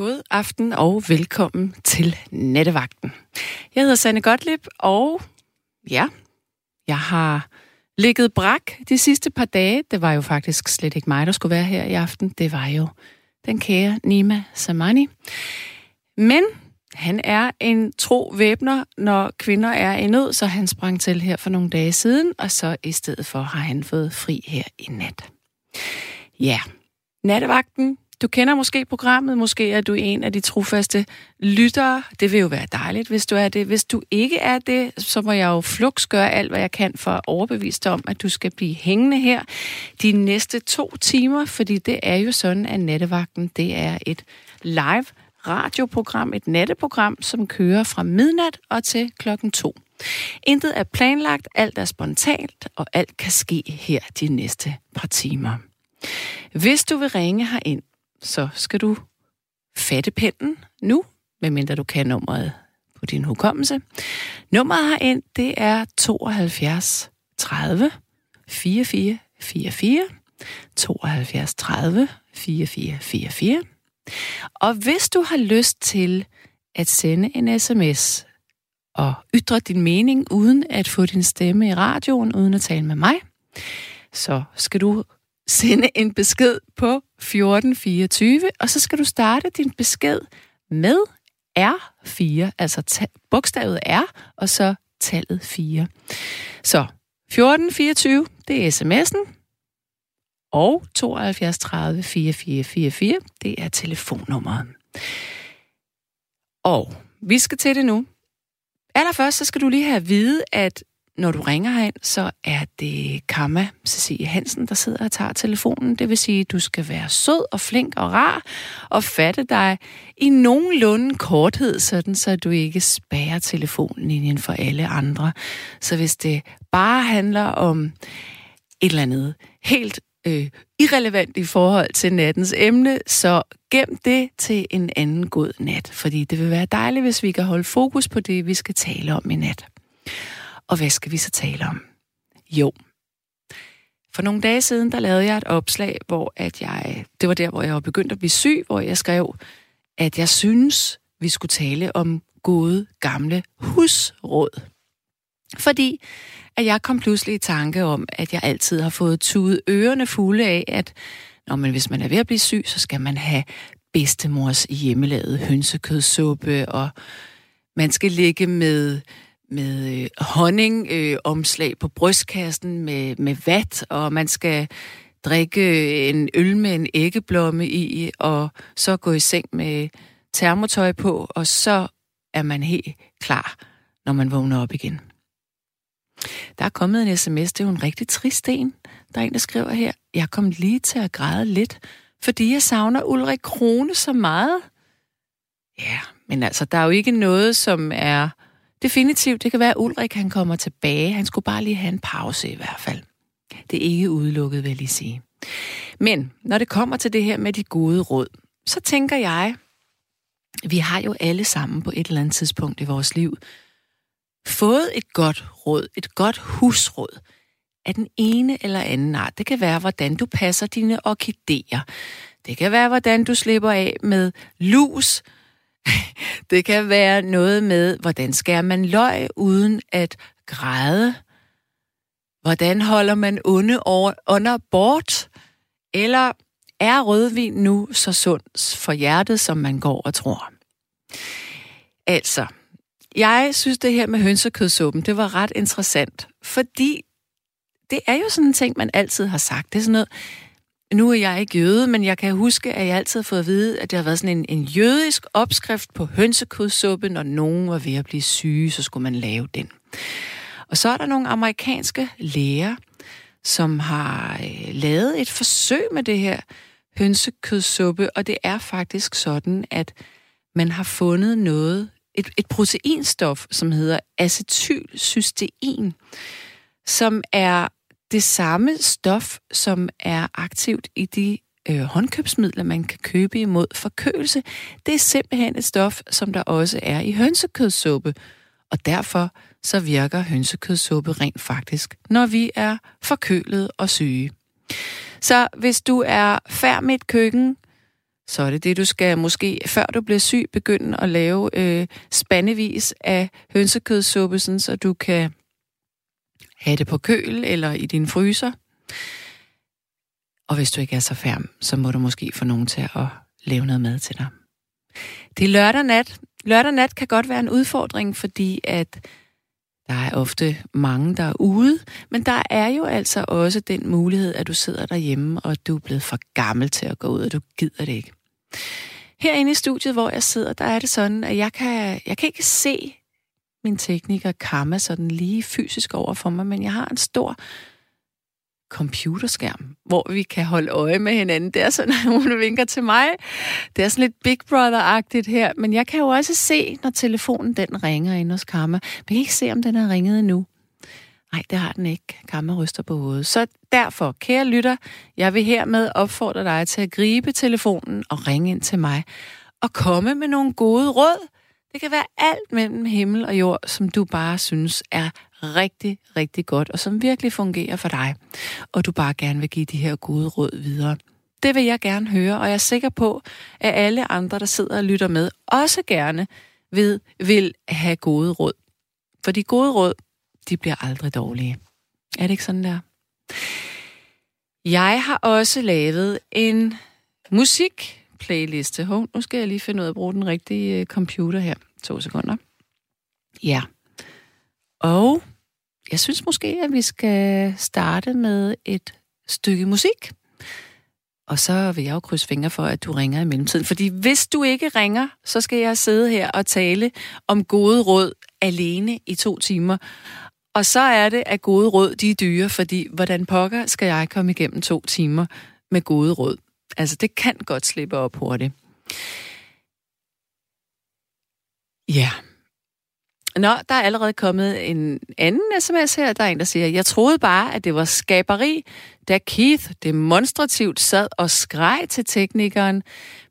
God aften og velkommen til Nattevagten. Jeg hedder Sanne Gottlieb, og ja, jeg har ligget brak de sidste par dage. Det var jo faktisk slet ikke mig, der skulle være her i aften. Det var jo den kære Nima Samani. Men han er en tro væbner, når kvinder er i nød, så han sprang til her for nogle dage siden, og så i stedet for har han fået fri her i nat. Ja, nattevagten, du kender måske programmet, måske er du en af de trofaste lyttere. Det vil jo være dejligt, hvis du er det. Hvis du ikke er det, så må jeg jo flux gøre alt, hvad jeg kan for at overbevise dig om, at du skal blive hængende her de næste to timer, fordi det er jo sådan, at nattevagten, det er et live radioprogram, et natteprogram, som kører fra midnat og til klokken to. Intet er planlagt, alt er spontant, og alt kan ske her de næste par timer. Hvis du vil ringe herind, så skal du fatte pinden nu, medmindre du kan nummeret på din hukommelse. Nummeret herind, det er 72 30 44 44 72 30 44 44. Og hvis du har lyst til at sende en sms og ytre din mening uden at få din stemme i radioen, uden at tale med mig, så skal du sende en besked på 1424, og så skal du starte din besked med R4, altså bogstavet R, og så tallet 4. Så 1424, det er sms'en, og 72 30 4444, det er telefonnummeret. Og vi skal til det nu. Allerførst så skal du lige have at vide, at når du ringer herind, så er det Kamma Cecilie Hansen, der sidder og tager telefonen. Det vil sige, at du skal være sød og flink og rar og fatte dig i nogenlunde korthed, sådan så du ikke spærer telefonlinjen for alle andre. Så hvis det bare handler om et eller andet helt øh, irrelevant i forhold til nattens emne, så gem det til en anden god nat, fordi det vil være dejligt, hvis vi kan holde fokus på det, vi skal tale om i nat. Og hvad skal vi så tale om? Jo, for nogle dage siden, der lavede jeg et opslag, hvor at jeg, det var der, hvor jeg var begyndt at blive syg, hvor jeg skrev, at jeg synes, vi skulle tale om gode, gamle husråd. Fordi at jeg kom pludselig i tanke om, at jeg altid har fået tudet ørerne fulde af, at når man, hvis man er ved at blive syg, så skal man have bedstemors hjemmelavet hønsekødsuppe, og man skal ligge med med øh, honningomslag øh, på brystkassen med, med vat, og man skal drikke øh, en øl med en æggeblomme i, og så gå i seng med termotøj på, og så er man helt klar, når man vågner op igen. Der er kommet en sms, det er jo en rigtig trist en. Der er en, der skriver her, jeg kom lige til at græde lidt, fordi jeg savner Ulrik Krone så meget. Ja, men altså, der er jo ikke noget, som er definitivt. Det kan være, at Ulrik han kommer tilbage. Han skulle bare lige have en pause i hvert fald. Det er ikke udelukket, vil jeg lige sige. Men når det kommer til det her med de gode råd, så tænker jeg, vi har jo alle sammen på et eller andet tidspunkt i vores liv fået et godt råd, et godt husråd af den ene eller anden art. Det kan være, hvordan du passer dine orkideer. Det kan være, hvordan du slipper af med lus. Det kan være noget med, hvordan skærer man løg uden at græde. Hvordan holder man onde under bort? Eller er rødvin nu så sund for hjertet, som man går og tror? Altså, jeg synes, det her med hønsekødsuppen, det var ret interessant, fordi det er jo sådan en ting, man altid har sagt. Det er sådan noget, nu er jeg ikke jøde, men jeg kan huske, at jeg altid har fået at vide, at det har været sådan en, en jødisk opskrift på hønsekødsuppe. Når nogen var ved at blive syge, så skulle man lave den. Og så er der nogle amerikanske læger, som har øh, lavet et forsøg med det her hønsekødsuppe, og det er faktisk sådan, at man har fundet noget et, et proteinstof, som hedder acetylcystein, som er det samme stof, som er aktivt i de øh, håndkøbsmidler, man kan købe imod forkølelse. Det er simpelthen et stof, som der også er i hønsekødssuppe, og derfor så virker hønsekødssuppe rent faktisk, når vi er forkølet og syge. Så hvis du er færd med et køkken, så er det det, du skal måske, før du bliver syg, begynde at lave øh, spandevis af hønsekødssuppe, så du kan have det på køl eller i din fryser. Og hvis du ikke er så færm, så må du måske få nogen til at lave noget mad til dig. Det er lørdag nat. Lørdag nat kan godt være en udfordring, fordi at der er ofte mange, der er ude, men der er jo altså også den mulighed, at du sidder derhjemme, og du er blevet for gammel til at gå ud, og du gider det ikke. Herinde i studiet, hvor jeg sidder, der er det sådan, at jeg kan, jeg kan ikke se min tekniker Karma sådan lige fysisk over for mig, men jeg har en stor computerskærm, hvor vi kan holde øje med hinanden. Det er sådan, at hun vinker til mig. Det er sådan lidt Big Brother-agtigt her, men jeg kan jo også se, når telefonen den ringer ind hos Karma. Men jeg kan ikke se, om den er ringet endnu. Nej, det har den ikke. Karma ryster på hovedet. Så derfor, kære lytter, jeg vil hermed opfordre dig til at gribe telefonen og ringe ind til mig og komme med nogle gode råd. Det kan være alt mellem himmel og jord, som du bare synes er rigtig, rigtig godt, og som virkelig fungerer for dig, og du bare gerne vil give de her gode råd videre. Det vil jeg gerne høre, og jeg er sikker på, at alle andre, der sidder og lytter med, også gerne vil, vil have gode råd. For de gode råd, de bliver aldrig dårlige. Er det ikke sådan der? Jeg har også lavet en musik playliste. Hov, nu skal jeg lige finde ud af at bruge den rigtige øh, computer her. To sekunder. Ja. Og jeg synes måske, at vi skal starte med et stykke musik. Og så vil jeg jo krydse fingre for, at du ringer i mellemtiden. Fordi hvis du ikke ringer, så skal jeg sidde her og tale om gode råd alene i to timer. Og så er det, at gode råd, de er dyre, fordi hvordan pokker skal jeg komme igennem to timer med gode råd? Altså, det kan godt slippe op hurtigt. Ja. Nå, der er allerede kommet en anden sms her. Der er en, der siger, jeg troede bare, at det var skaberi, da Keith demonstrativt sad og skreg til teknikeren.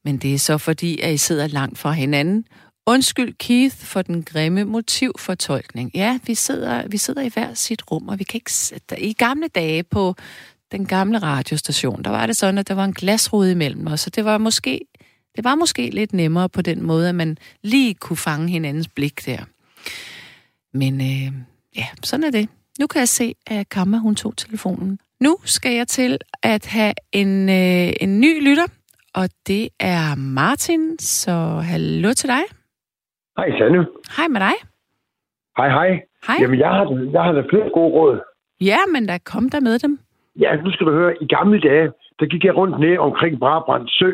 Men det er så fordi, at I sidder langt fra hinanden. Undskyld Keith for den grimme motivfortolkning. Ja, vi sidder, vi sidder i hver sit rum, og vi kan ikke... I gamle dage på den gamle radiostation, der var det sådan, at der var en glasrude imellem os, så det var måske, det var måske lidt nemmere på den måde, at man lige kunne fange hinandens blik der. Men øh, ja, sådan er det. Nu kan jeg se, at Kamma, hun tog telefonen. Nu skal jeg til at have en, øh, en ny lytter, og det er Martin, så hallo til dig. Hej, Sanne. Hej med dig. Hej, hej. Hej. Jamen, jeg har, jeg har da flere gode råd. Ja, men der kom der med dem. Ja, nu skal du høre, i gamle dage, der gik jeg rundt ned omkring Brabrand Sø,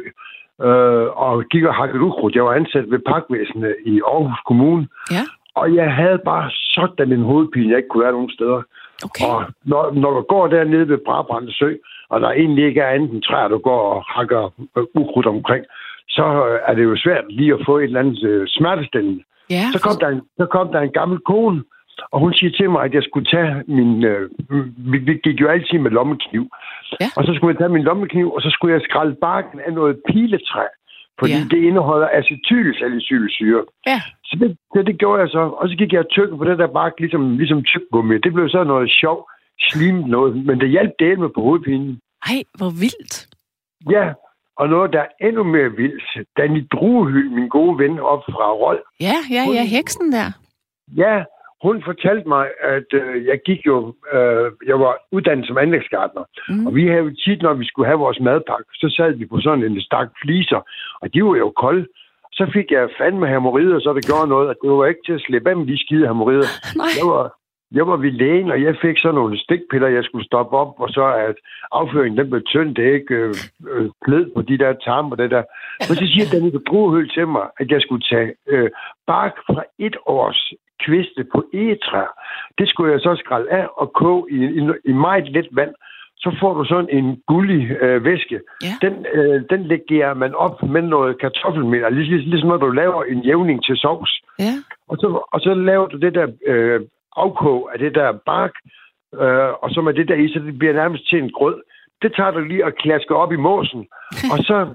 øh, og gik og hakket ukrudt. Jeg var ansat ved Parkvæsenet i Aarhus Kommune. Ja. Og jeg havde bare sådan en hovedpine, jeg ikke kunne være nogen steder. Okay. Og når, når du går dernede ved Brabrand Sø, og der egentlig ikke er andet end træer, du går og hakker øh, ukrudt omkring, så øh, er det jo svært lige at få et eller andet øh, smertestillende. Ja, Så kom, der en, så kom der en gammel kone, og hun siger til mig, at jeg skulle tage min... Øh, vi, vi gik jo altid med lommekniv. Ja. Og så skulle jeg tage min lommekniv, og så skulle jeg skralde barken af noget piletræ. Fordi Ja. det indeholder acetylsalicylsyre. ja. Så det, det, det gjorde jeg så. Og så gik jeg og tykke på det der bark, ligesom, ligesom tyggegummi. Det blev så noget sjov, slimt noget. Men det hjalp det med på hovedpinen. Ej, hvor vildt. Ja, og noget, der er endnu mere vildt. Danny Druehyld, min gode ven op fra Rold, Ja, ja, ja, heksen der. Ja, hun fortalte mig, at øh, jeg gik jo, øh, jeg var uddannet som anlægsgartner, Mm. og vi havde jo tit, når vi skulle have vores madpakke, så sad vi på sådan en stak fliser, og de var jo kolde. Så fik jeg fandme hemorrider, så det gjorde noget, at det var ikke til at slippe af med de skide hemorrider. Jeg var, jeg var ved lægen, og jeg fik så nogle stikpiller, jeg skulle stoppe op, og så at afføringen den blev tynd, det ikke øh, øh, kled på de der tarme og det der. Men så siger Danika Bruhøl til mig, at jeg skulle tage øh, bark fra et års kviste på egetræer. Det skulle jeg så skralde af og koge i, i, i meget let vand. Så får du sådan en gullig øh, væske. Ja. Den, øh, den lægger man op med noget kartoffelmel, lig, lig, ligesom når du laver en jævning til sovs. Ja. Og så, og så laver du det der øh, afkog af det der bark, øh, og så med det der i, så det bliver nærmest til en grød. Det tager du lige og klasker op i måsen, og så,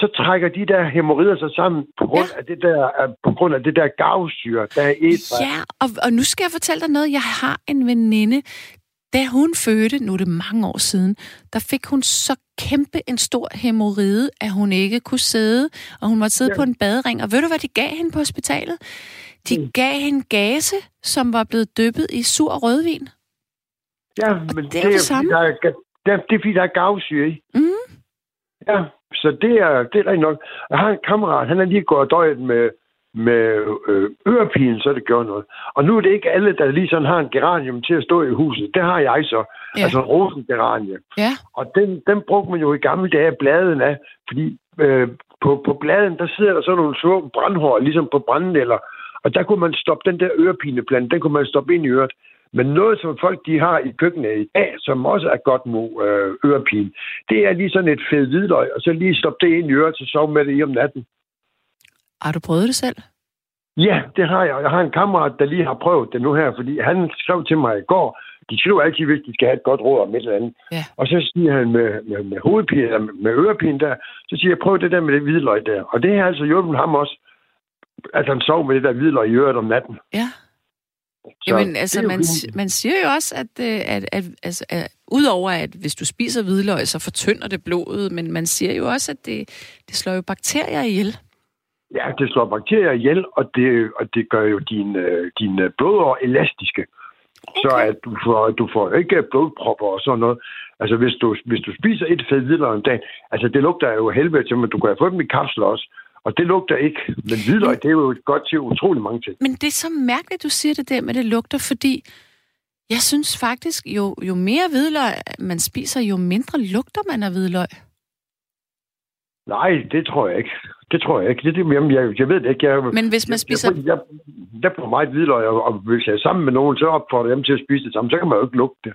så trækker de der hemorrider sig sammen på grund, Ja. af, det der, på grund af det der gavsyre, der er et Ja, og, og nu skal jeg fortælle dig noget. Jeg har en veninde, Da hun fødte, nu er det mange år siden, der fik hun så kæmpe en stor hemorrhide, at hun ikke kunne sidde, og hun måtte sidde ja. på en badering. Og ved du, hvad de gav hende på hospitalet? De mm. gav hende gase, som var blevet dyppet i sur rødvin. Ja, men det er det, det samme. Der er, der, det er fordi, der er gavsyre i. Mm. Ja, så det er, det er rigtig nok. Jeg har en kammerat, han er lige gået døjet med, med øh, ørepinen, så det gør noget. Og nu er det ikke alle, der lige sådan har en geranium til at stå i huset. Det har jeg så. Ja. Altså en rosengeranie. Ja. Og den, den brugte man jo i gamle dage bladen af, fordi øh, på, på bladen, der sidder der sådan nogle små brandhår, ligesom på brændenælder. Og der kunne man stoppe den der ørepineplante, den kunne man stoppe ind i øret. Men noget, som folk de har i køkkenet i dag, som også er godt mod øh, ørepine, det er lige sådan et fed hvidløg, og så lige stoppe det ind i øret, så sove med det i om natten. Har du prøvet det selv? Ja, det har jeg. Jeg har en kammerat, der lige har prøvet det nu her, fordi han skrev til mig i går, de skriver altid, hvis de skal have et godt råd om et eller andet. Ja. Og så siger han med, med, med hovedpine, eller med ørepine der, så siger jeg, prøv det der med det hvidløg der. Og det har altså hjulpet ham også, at han sov med det der hvidløg i øret om natten. Ja. Så Jamen, altså, man, man siger jo også, at, øh, at, at, altså, at udover at hvis du spiser hvidløg, så fortynder det blodet, men man siger jo også, at det, det slår jo bakterier ihjel. Ja, det slår bakterier ihjel, og det, og det gør jo dine, øh, dine blodår elastiske. Okay. Så at du får, du får ikke blodpropper og sådan noget. Altså, hvis du, hvis du spiser et fed hvidløg om dagen, altså, det lugter jo helvede til, men du kan få dem i kapsler også. Og det lugter ikke. Men hvidløg, det er jo godt til utrolig mange ting. Men det er så mærkeligt, du siger det der med, det lugter, fordi jeg synes faktisk, jo, jo mere hvidløg man spiser, jo mindre lugter man af hvidløg. Nej, det tror jeg ikke. Det tror jeg ikke. Det, det, jamen, jeg, jeg ved det ikke. Jeg, Men hvis man spiser... Jeg, jeg, jeg, jeg bruger meget hvidløg, og, og hvis jeg er sammen med nogen, så opfordrer jeg dem til at spise det samme. Så kan man jo ikke lugte det.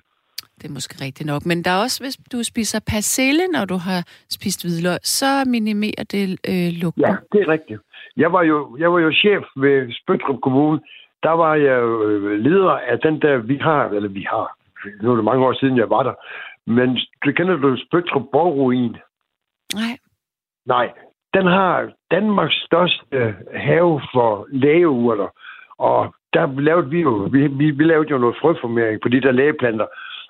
Det er måske rigtigt nok. Men der er også, hvis du spiser persille, når du har spist hvidløg, så minimerer det øh, lugten. Ja, det er rigtigt. Jeg var jo, jeg var jo chef ved Spøtrup Kommune. Der var jeg øh, leder af den der, vi har, eller vi har, nu er det mange år siden, jeg var der. Men du kender du Spøtrup Borgruin? Nej. Nej, den har Danmarks største have for lægeurter. Og der lavede vi jo, vi, vi, vi lavede jo noget frøformering på de der lægeplanter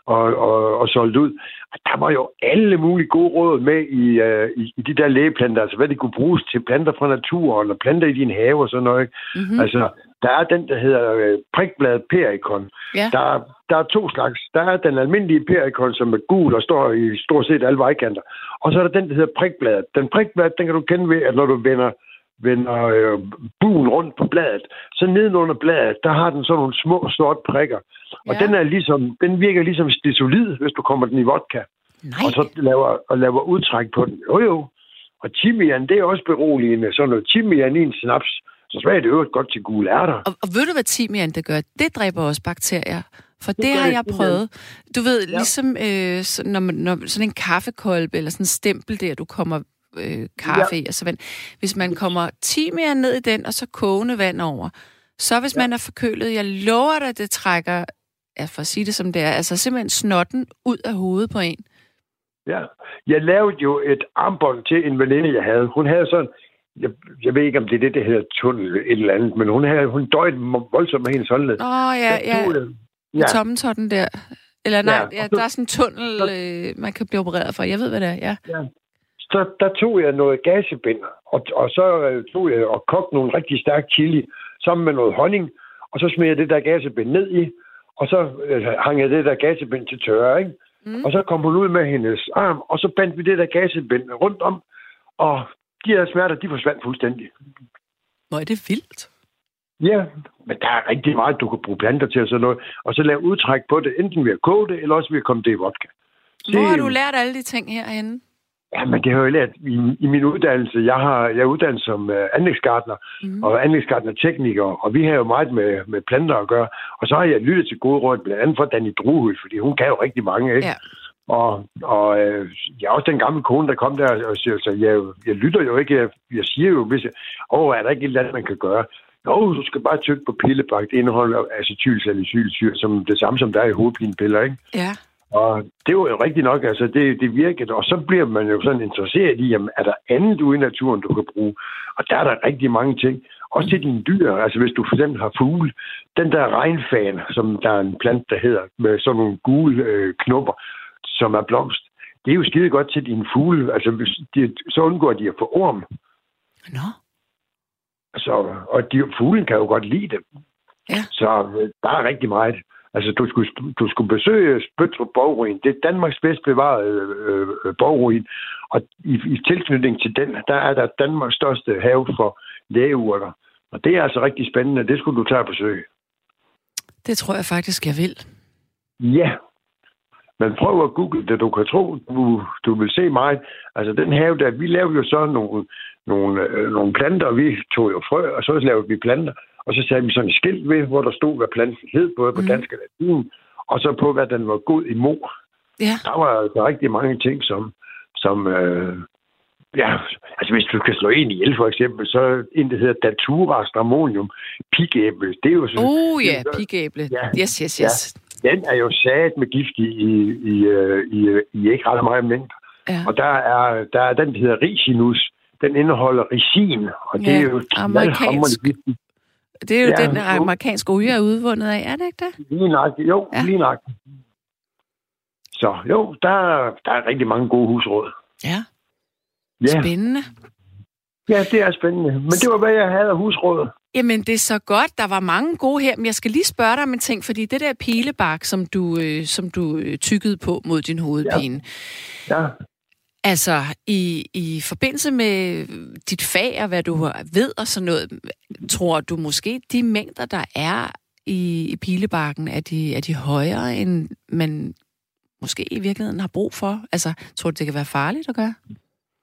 og, og, og solgt ud. Og der var jo alle mulige gode råd med i, uh, i, i de der lægeplanter, altså hvad de kunne bruges til planter fra naturen, og planter i din have og sådan noget. Mm-hmm. Altså, der er den, der hedder uh, prikbladet perikon. Ja. Der, der er to slags. Der er den almindelige perikon, som er gul og står i stort set alle vejkanter. Og så er der den, der hedder prikbladet. Den prikblad, den kan du kende ved, at når du vender vender øh, buen rundt på bladet, så nedenunder bladet, der har den sådan nogle små sorte prikker. Og ja. den er ligesom, den virker ligesom stisolid, hvis du kommer den i vodka. Nej. Og så laver, og laver udtræk på den. Jo jo. Og timian, det er også beroligende. Sådan noget timian i en snaps, så smager det øvrigt godt til gule ærter. Og, og ved du, hvad timian det gør? Det dræber også bakterier. For det, det har jeg prøvet. Du ved, ja. ligesom øh, så, når, man, når sådan en kaffekolbe eller sådan en stempel der, du kommer øh, kaffe ja. og så vand. Hvis man kommer timian ned i den, og så kogende vand over, så hvis ja. man er forkølet, jeg lover dig, det trækker, ja, for at sige det som det er, altså simpelthen snotten ud af hovedet på en. Ja, jeg lavede jo et armbånd til en veninde, jeg havde. Hun havde sådan, jeg, jeg ved ikke, om det er det, der hedder tunnel et eller andet, men hun, havde, hun døjede voldsomt med hendes håndled. Åh, oh, ja, ja. ja. Tommetotten der. Eller nej, ja, ja, der er sådan en tunnel, øh, man kan blive opereret for. Jeg ved, hvad det er, ja. ja så der tog jeg noget gasebind, og, og så tog jeg og kogte nogle rigtig stærk chili sammen med noget honning, og så smed jeg det der gasebind ned i, og så øh, hang jeg det der gasebind til tørre, ikke? Mm. Og så kom hun ud med hendes arm, og så bandt vi det der gasebind rundt om, og de her smerter, de forsvandt fuldstændig. Hvor er det vildt. Ja, men der er rigtig meget, du kan bruge planter til og sådan noget. Og så lave udtræk på det, enten ved at koge det, eller også ved at komme det i vodka. Hvor har du lært alle de ting herhenne? Ja, men det har jeg lært i, i min uddannelse. Jeg, har, jeg er uddannet som uh, anlægsgartner mm. og anlægsgartner-tekniker, og vi har jo meget med, med planter at gøre. Og så har jeg lyttet til gode råd, blandt andet fra Danny Druhul, fordi hun kan jo rigtig mange, ikke? Ja. Og, og øh, jeg er også den gamle kone, der kom der og siger, så jeg, jeg lytter jo ikke. Jeg, jeg siger jo, hvis jeg, åh, er der ikke et eller andet, man kan gøre? Jo, du skal bare tykke på pillebagt indhold af acetylsalicylsyre, som det samme, som der er i hovedpinepiller, ikke? Ja. Og det var jo rigtigt nok, altså det, det virkede, og så bliver man jo sådan interesseret i, jamen, er der andet ude i naturen, du kan bruge? Og der er der rigtig mange ting. Også til dine dyr, altså hvis du for eksempel har fugle, den der regnfan, som der er en plant, der hedder, med sådan nogle gule øh, knopper, som er blomst, det er jo skide godt til dine fugle. Altså hvis de, så undgår de at få orm. Nå. Så, og de, fuglen kan jo godt lide det. Ja. Så øh, der er rigtig meget. Altså, du skulle, du skulle besøge Spøtrup Borgruin. Det er Danmarks bedst bevarede øh, øh, borgruin. Og i, i tilknytning til den, der er der Danmarks største have for lægeurter. Og det er altså rigtig spændende. Det skulle du tage at besøge. Det tror jeg faktisk, jeg vil. Ja. Men prøv at google det. Du kan tro, du, du vil se meget. Altså, den have der, vi lavede jo så nogle, nogle, øh, nogle planter, og vi tog jo frø, og så lavede vi planter. Og så satte vi sådan et skilt ved, hvor der stod, hvad planten hed, både på mm. dansk og latin, og så på, hvad den var god i mor. Ja. Der var altså rigtig mange ting, som, som øh, ja, altså hvis du kan slå en ihjel for eksempel, så en, der hedder Datura stramonium, pigæble, det er jo sådan... Oh ja, pigæble. Ja. Yes, yes, yes. Ja. Den er jo sat med gift i, i, i, øh, i, i ikke ret meget mængder. Ja. Og der er, der er den, der hedder ricinus, den indeholder ricin, og det Ja, er jo amerikansk. Det er jo Ja, den, amerikanske olie er udvundet af, er det ikke det? Lige nok, jo, Ja. lige nok. Så jo, der, er- der er rigtig mange gode husråd. Ja, Ja, spændende. ja, det er spændende. Men det var, hvad jeg havde af husråd. Jamen, det er så godt. Der var mange gode her, men jeg skal lige spørge dig om en ting, fordi det der pilebark, som du, øh, som du øh, tykkede på mod din hovedpine, ja. Ja altså i, i forbindelse med dit fag og hvad du ved og sådan noget, tror du måske, de mængder, der er i, i pilebarken, er de, er de højere, end man måske i virkeligheden har brug for? Altså, tror du, det kan være farligt at gøre?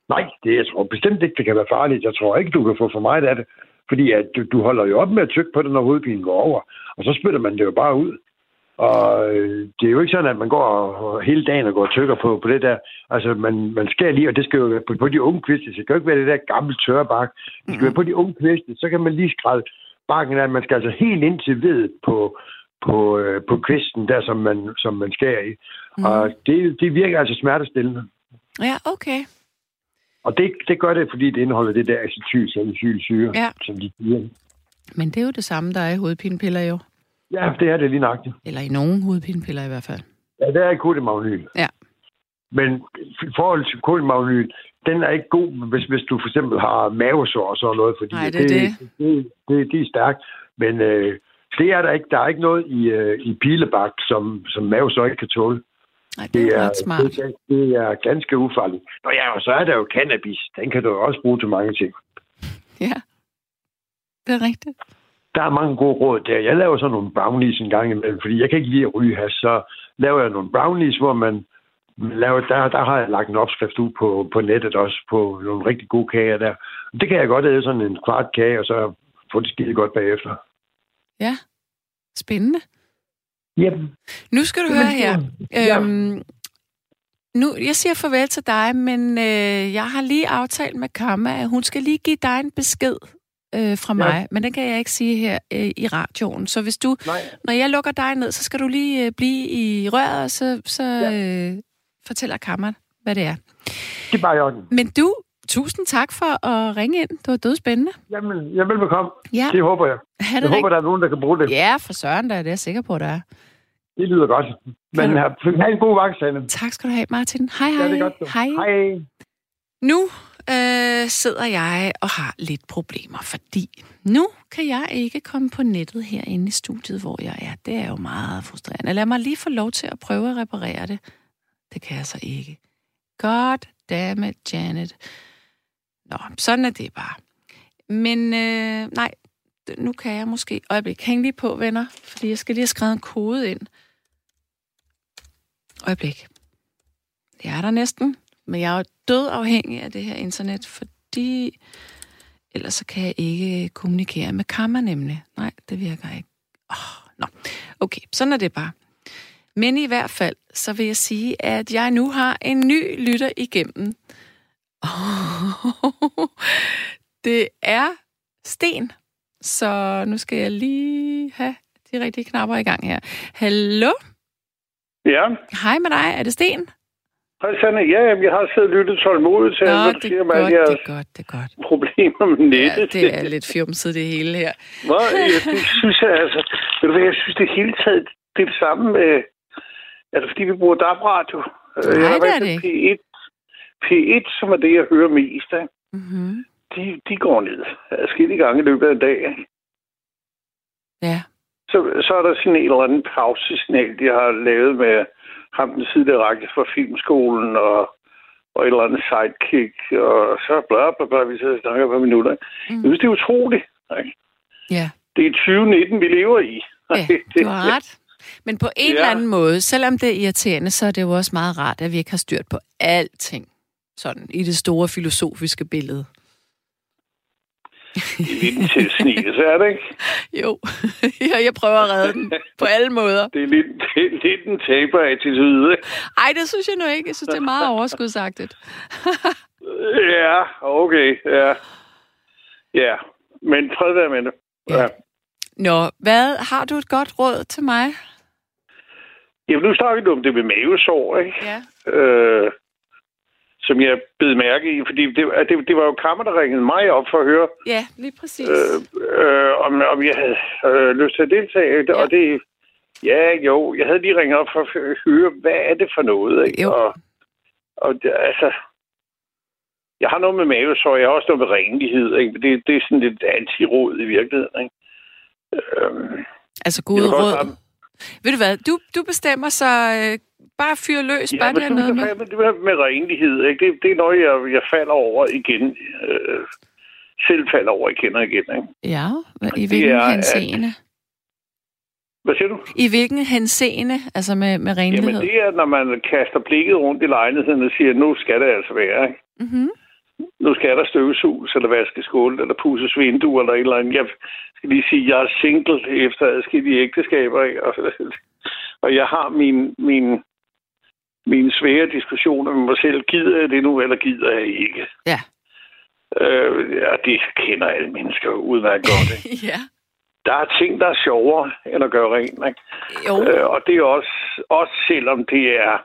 Nej, det jeg tror bestemt ikke, det kan være farligt. Jeg tror ikke, du kan få for meget af det. Fordi at du, du holder jo op med at tykke på det, når hovedpinen går over. Og så spytter man det jo bare ud. Og øh, det er jo ikke sådan, at man går og, hele dagen og går og tykker på, på det der. Altså, man, man skal lige, og det skal jo være på, på de unge kviste. Det skal jo ikke være det der gamle tørre bark. Det skal være på de unge kviste. Så kan man lige skrælle barken af. Man skal altså helt ind til ved på, på, øh, på kvisten, der som man, som man skærer i. Mm. Og det, det virker altså smertestillende. Ja, okay. Og det, det gør det, fordi det indeholder det der acetylsalicylsyre, Ja. som de siger. Men det er jo det samme, der er i hovedpinepiller jo. Ja, det er det lige nøjagtigt. Eller i nogle hovedpinepiller i hvert fald. Ja, det er kodimagnyl. Ja. Men i forhold til kodimagnyl, den er ikke god, hvis, hvis du for eksempel har mavesår og sådan noget, fordi Nej, det er det. det, det, det er stærkt. Men øh, det er der ikke. Der er ikke noget i, øh, i pilebak, som, som mavesår ikke kan tåle. Nej, det, det er ret smart. Det, er- det er ganske ufarligt. Nå ja, og så er der jo cannabis. Den kan du også bruge til mange ting. Ja, det er rigtigt. Der er mange gode råd der. Jeg laver sådan nogle brownies en gang imellem, fordi jeg kan ikke lide at ryge has. Så laver jeg nogle brownies, hvor man laver, der, der har jeg lagt en opskrift ud på, på nettet også, på nogle rigtig gode kager der. Det kan jeg godt æde sådan en kvart kage, og så få det skide godt bagefter. Ja, spændende. Yep. Nu skal du Jamen, høre her. ja. Øhm, nu, jeg siger farvel til dig, men øh, jeg har lige aftalt med Kamma, at hun skal lige give dig en besked øh, fra mig, Ja. men den kan jeg ikke sige her øh, i radioen. Så hvis du, Nej. når jeg lukker dig ned, så skal du lige øh, blive i røret, og så, så øh, fortæller Kamma, hvad det er. Det er bare i orden. Men du, tusind tak for at ringe ind. Det var dødspændende. Jamen, jeg er velbekomme. Ja, Det håber jeg. ha' det Jeg håber, der er nogen, der kan bruge det. Ja, for søren, der er det jeg sikker på, der er. Det lyder godt. Men du- ha' ha' en god vagt, Sanne. Tak skal du have, Martin. Hej, hej. Ja, det er godt. du. Hej. Hej. Nu øh, sidder jeg og har lidt problemer, fordi nu kan jeg ikke komme på nettet herinde i studiet, hvor jeg er. Det er jo meget frustrerende. Lad mig lige få lov til at prøve at reparere det. Det kan jeg så ikke. God damn it, Janet. Nå, sådan er det bare. Men øh, nej, nu kan jeg måske... Øjeblik, hæng lige på, venner, fordi jeg skal lige have skrevet en kode ind. Øjeblik. Jeg er der næsten. Men jeg er jo død afhængig af det her internet, fordi ellers så kan jeg ikke kommunikere med Kammer nemlig. Nej, det virker ikke. Oh, nå. Okay, sådan er det bare. Men i hvert fald, så vil jeg sige, at jeg nu har en ny lytter igennem. det er Sten. Så nu skal jeg lige have de rigtige knapper i gang her. Hallo? Ja. Hej med dig. Er det Sten? Hej, Sanne. Ja, jamen, jeg har siddet og lyttet tålmodigt til, Nå, hvad du det er siger med alle det er godt, det er godt. problemer med Ja, nettet. det er lidt fjumset det hele her. Nå, jeg, det synes jeg altså... Ved du hvad, jeg synes det hele taget, det er det samme med... Er det fordi, vi bruger DAB-radio? Øh, Nej, jeg har det er det P1, P1, som er det, jeg hører mest af. Mm-hmm. De, de går ned adskillige gange i løbet af en dag. ikke? Ja. Så, så er der sådan en eller anden pausesignal, de har lavet med ham den tidligere række fra filmskolen og, og et eller andet sidekick, og så bla bla bla, vi så snakker på minutter. Mm. Jeg synes, det er utroligt. Ikke? Ja. Det er 2019, vi lever i. ja, du har ret. Men på en Ja. eller anden måde, selvom det er irriterende, så er det jo også meget rart, at vi ikke har styrt på alting. Sådan i det store filosofiske billede. Det er lidt en tilsnigelse, er det ikke? Jo, ja, jeg prøver at redde den på alle måder. Det er lidt, det er lidt en taber-attitude. Ej, det synes jeg nu ikke. Jeg synes, det er meget overskudsagtigt. Ja, okay, ja. Ja, men fred være med det. Ja. Nå, hvad har du et godt råd til mig? Jamen, nu snakker du om det med mavesår, ikke? Ja. øh, som jeg bed mærke i, fordi det, det, det var jo kammer, der ringede mig op for at høre, Ja, lige præcis. øh, øh, om, om jeg havde øh, lyst til at deltage. Ja. Og det, ja, jo, jeg havde lige ringet op for at høre, hvad er det for noget? Ikke? Jo. Og, og det, altså, jeg har noget med mavesår, jeg har også noget med renlighed. Ikke? Det, det er sådan lidt anti-råd i virkeligheden. Ikke? Øhm, altså, gode råd. Ved du hvad, du, du bestemmer, så øh, bare fyr løs, bare Ja, det er men noget med. med. det med, med renlighed, ikke? Det, det er noget, jeg, jeg falder over igen. Øh, selv falder over igen og igen. Ikke? Ja, i hvilken er, at- henseende? Hvad siger du? I hvilken henseende, altså med, med renlighed? Jamen, det er, når man kaster blikket rundt i lejligheden og siger, nu skal det altså være. Ikke? Mm-hmm. Nu skal der støvsuges, eller vaskes gulv, eller pusses vinduer, eller et eller andet. Jeg skal lige sige, jeg er single efter adskillige ægteskaber, ikke? Og, og jeg har min, min, mine svære diskussioner med mig selv. Gider jeg det nu, eller gider jeg ikke? Ja. Øh, ja, det kender alle mennesker udmærket godt. Ikke? ja. Der er ting, der er sjovere, end at gøre rent. Ikke? Jo, Øh, og det er også, også selvom det er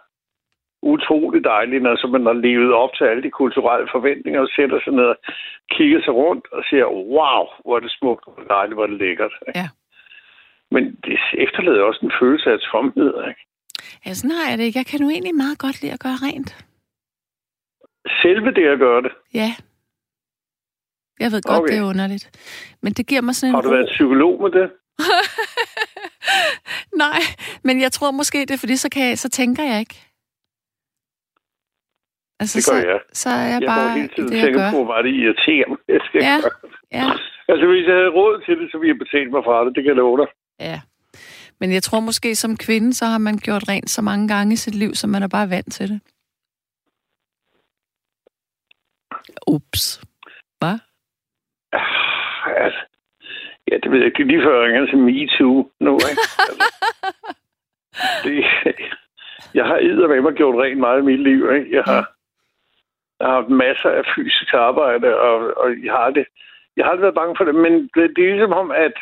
utroligt dejligt, når så man har levet op til alle de kulturelle forventninger og sætter sig ned og kigger sig rundt og siger, wow, hvor er det smukt, hvor dejligt, hvor er det lækkert. ikke? Ja. Men det efterlader også en følelse af tomhed. Ikke? Ja, sådan har jeg det ikke. Jeg kan nu egentlig meget godt lide at gøre rent. Selve det at gøre det. Ja. Jeg ved godt, Okay. det er underligt. Men det giver mig sådan en Har du ro. været psykolog med det? Nej, men jeg tror måske, det er fordi, så, kan jeg, så tænker jeg ikke. Altså, Det gør så, jeg. så er jeg, Jeg bare hele tiden det, jeg tænker på, er det irriterende. Jeg skal Ja. gøre. Ja, Altså, hvis jeg havde råd til det, så ville jeg betale mig fra det. Det kan jeg love dig. ja. Men jeg tror måske, som kvinde, så har man gjort rent så mange gange i sit liv, så man er bare vant til det. Ups. Hvad? Ah, Altså, ja, det ved jeg ikke. Det lige før jeg ringer til MeToo nu, ikke? Altså, det, jeg har mig gjort rent meget i mit liv, ikke? Jeg har, jeg har haft masser af fysisk arbejde, og, og jeg har aldrig, jeg har aldrig været bange for det, men det, det er ligesom om, at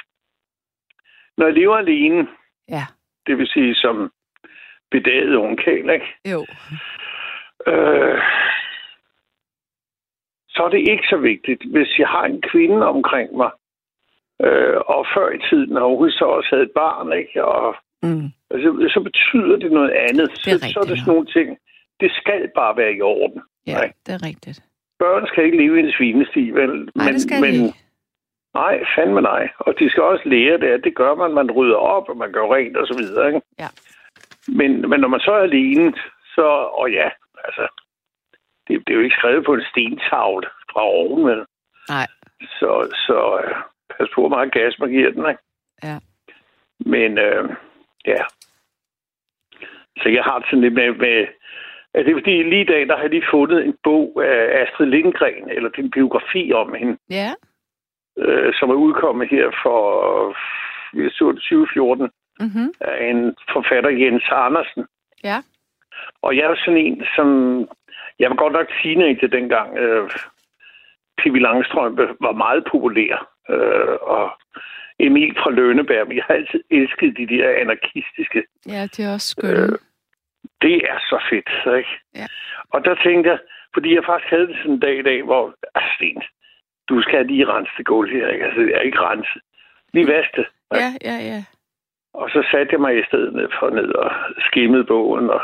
når jeg lever alene, Ja. det vil sige som bedaget ungkæl, ikke? Jo. Øh, så er det ikke så vigtigt. Hvis jeg har en kvinde omkring mig, øh, og før i tiden, når hun så også havde et barn, ikke? Og, Mm. altså, så betyder det noget andet. Det er så, så er rigtigt det sådan nogle ting. Det skal bare være i orden. Ja, Nej. det er rigtigt. Børn skal ikke leve i en svinesti, vel? Nej, det skal men, ikke. Nej, fandme nej. Og de skal også lære det, at det gør man. Man rydder op, og man gør rent og så videre, ikke? Ja. Men, men når man så er alene, så... Og ja, altså... Det, det er jo ikke skrevet på en stentavle fra oven, vel? Nej. Så, så øh, pas på, hvor meget gas man giver den, ikke? Ja. Men, øh, ja. Så jeg har sådan lidt med... med det er fordi, lige i dag, der har jeg lige fundet en bog af Astrid Lindgren, eller er en biografi om hende, Ja. Øh, som er udkommet her for jeg så det 2014 Mm-hmm. af en forfatter, Jens Andersen. Ja. Og jeg er sådan en, som... Jeg var godt nok teenager dengang. Øh, Pippi Langstrømpe var meget populær. Øh, og Emil fra Lønneberg. Jeg har altid elsket de der anarkistiske Ja, det er også skønne. Øh, det er så fedt, ikke? Ja. Og der tænkte jeg, fordi jeg faktisk havde det sådan en dag i dag, hvor, Sten, du skal lige rense det gulv her, ikke? Altså, er ikke rense. Lige vaske det. Ja, ja, ja. Og så satte jeg mig i stedet for ned og skimmede bogen og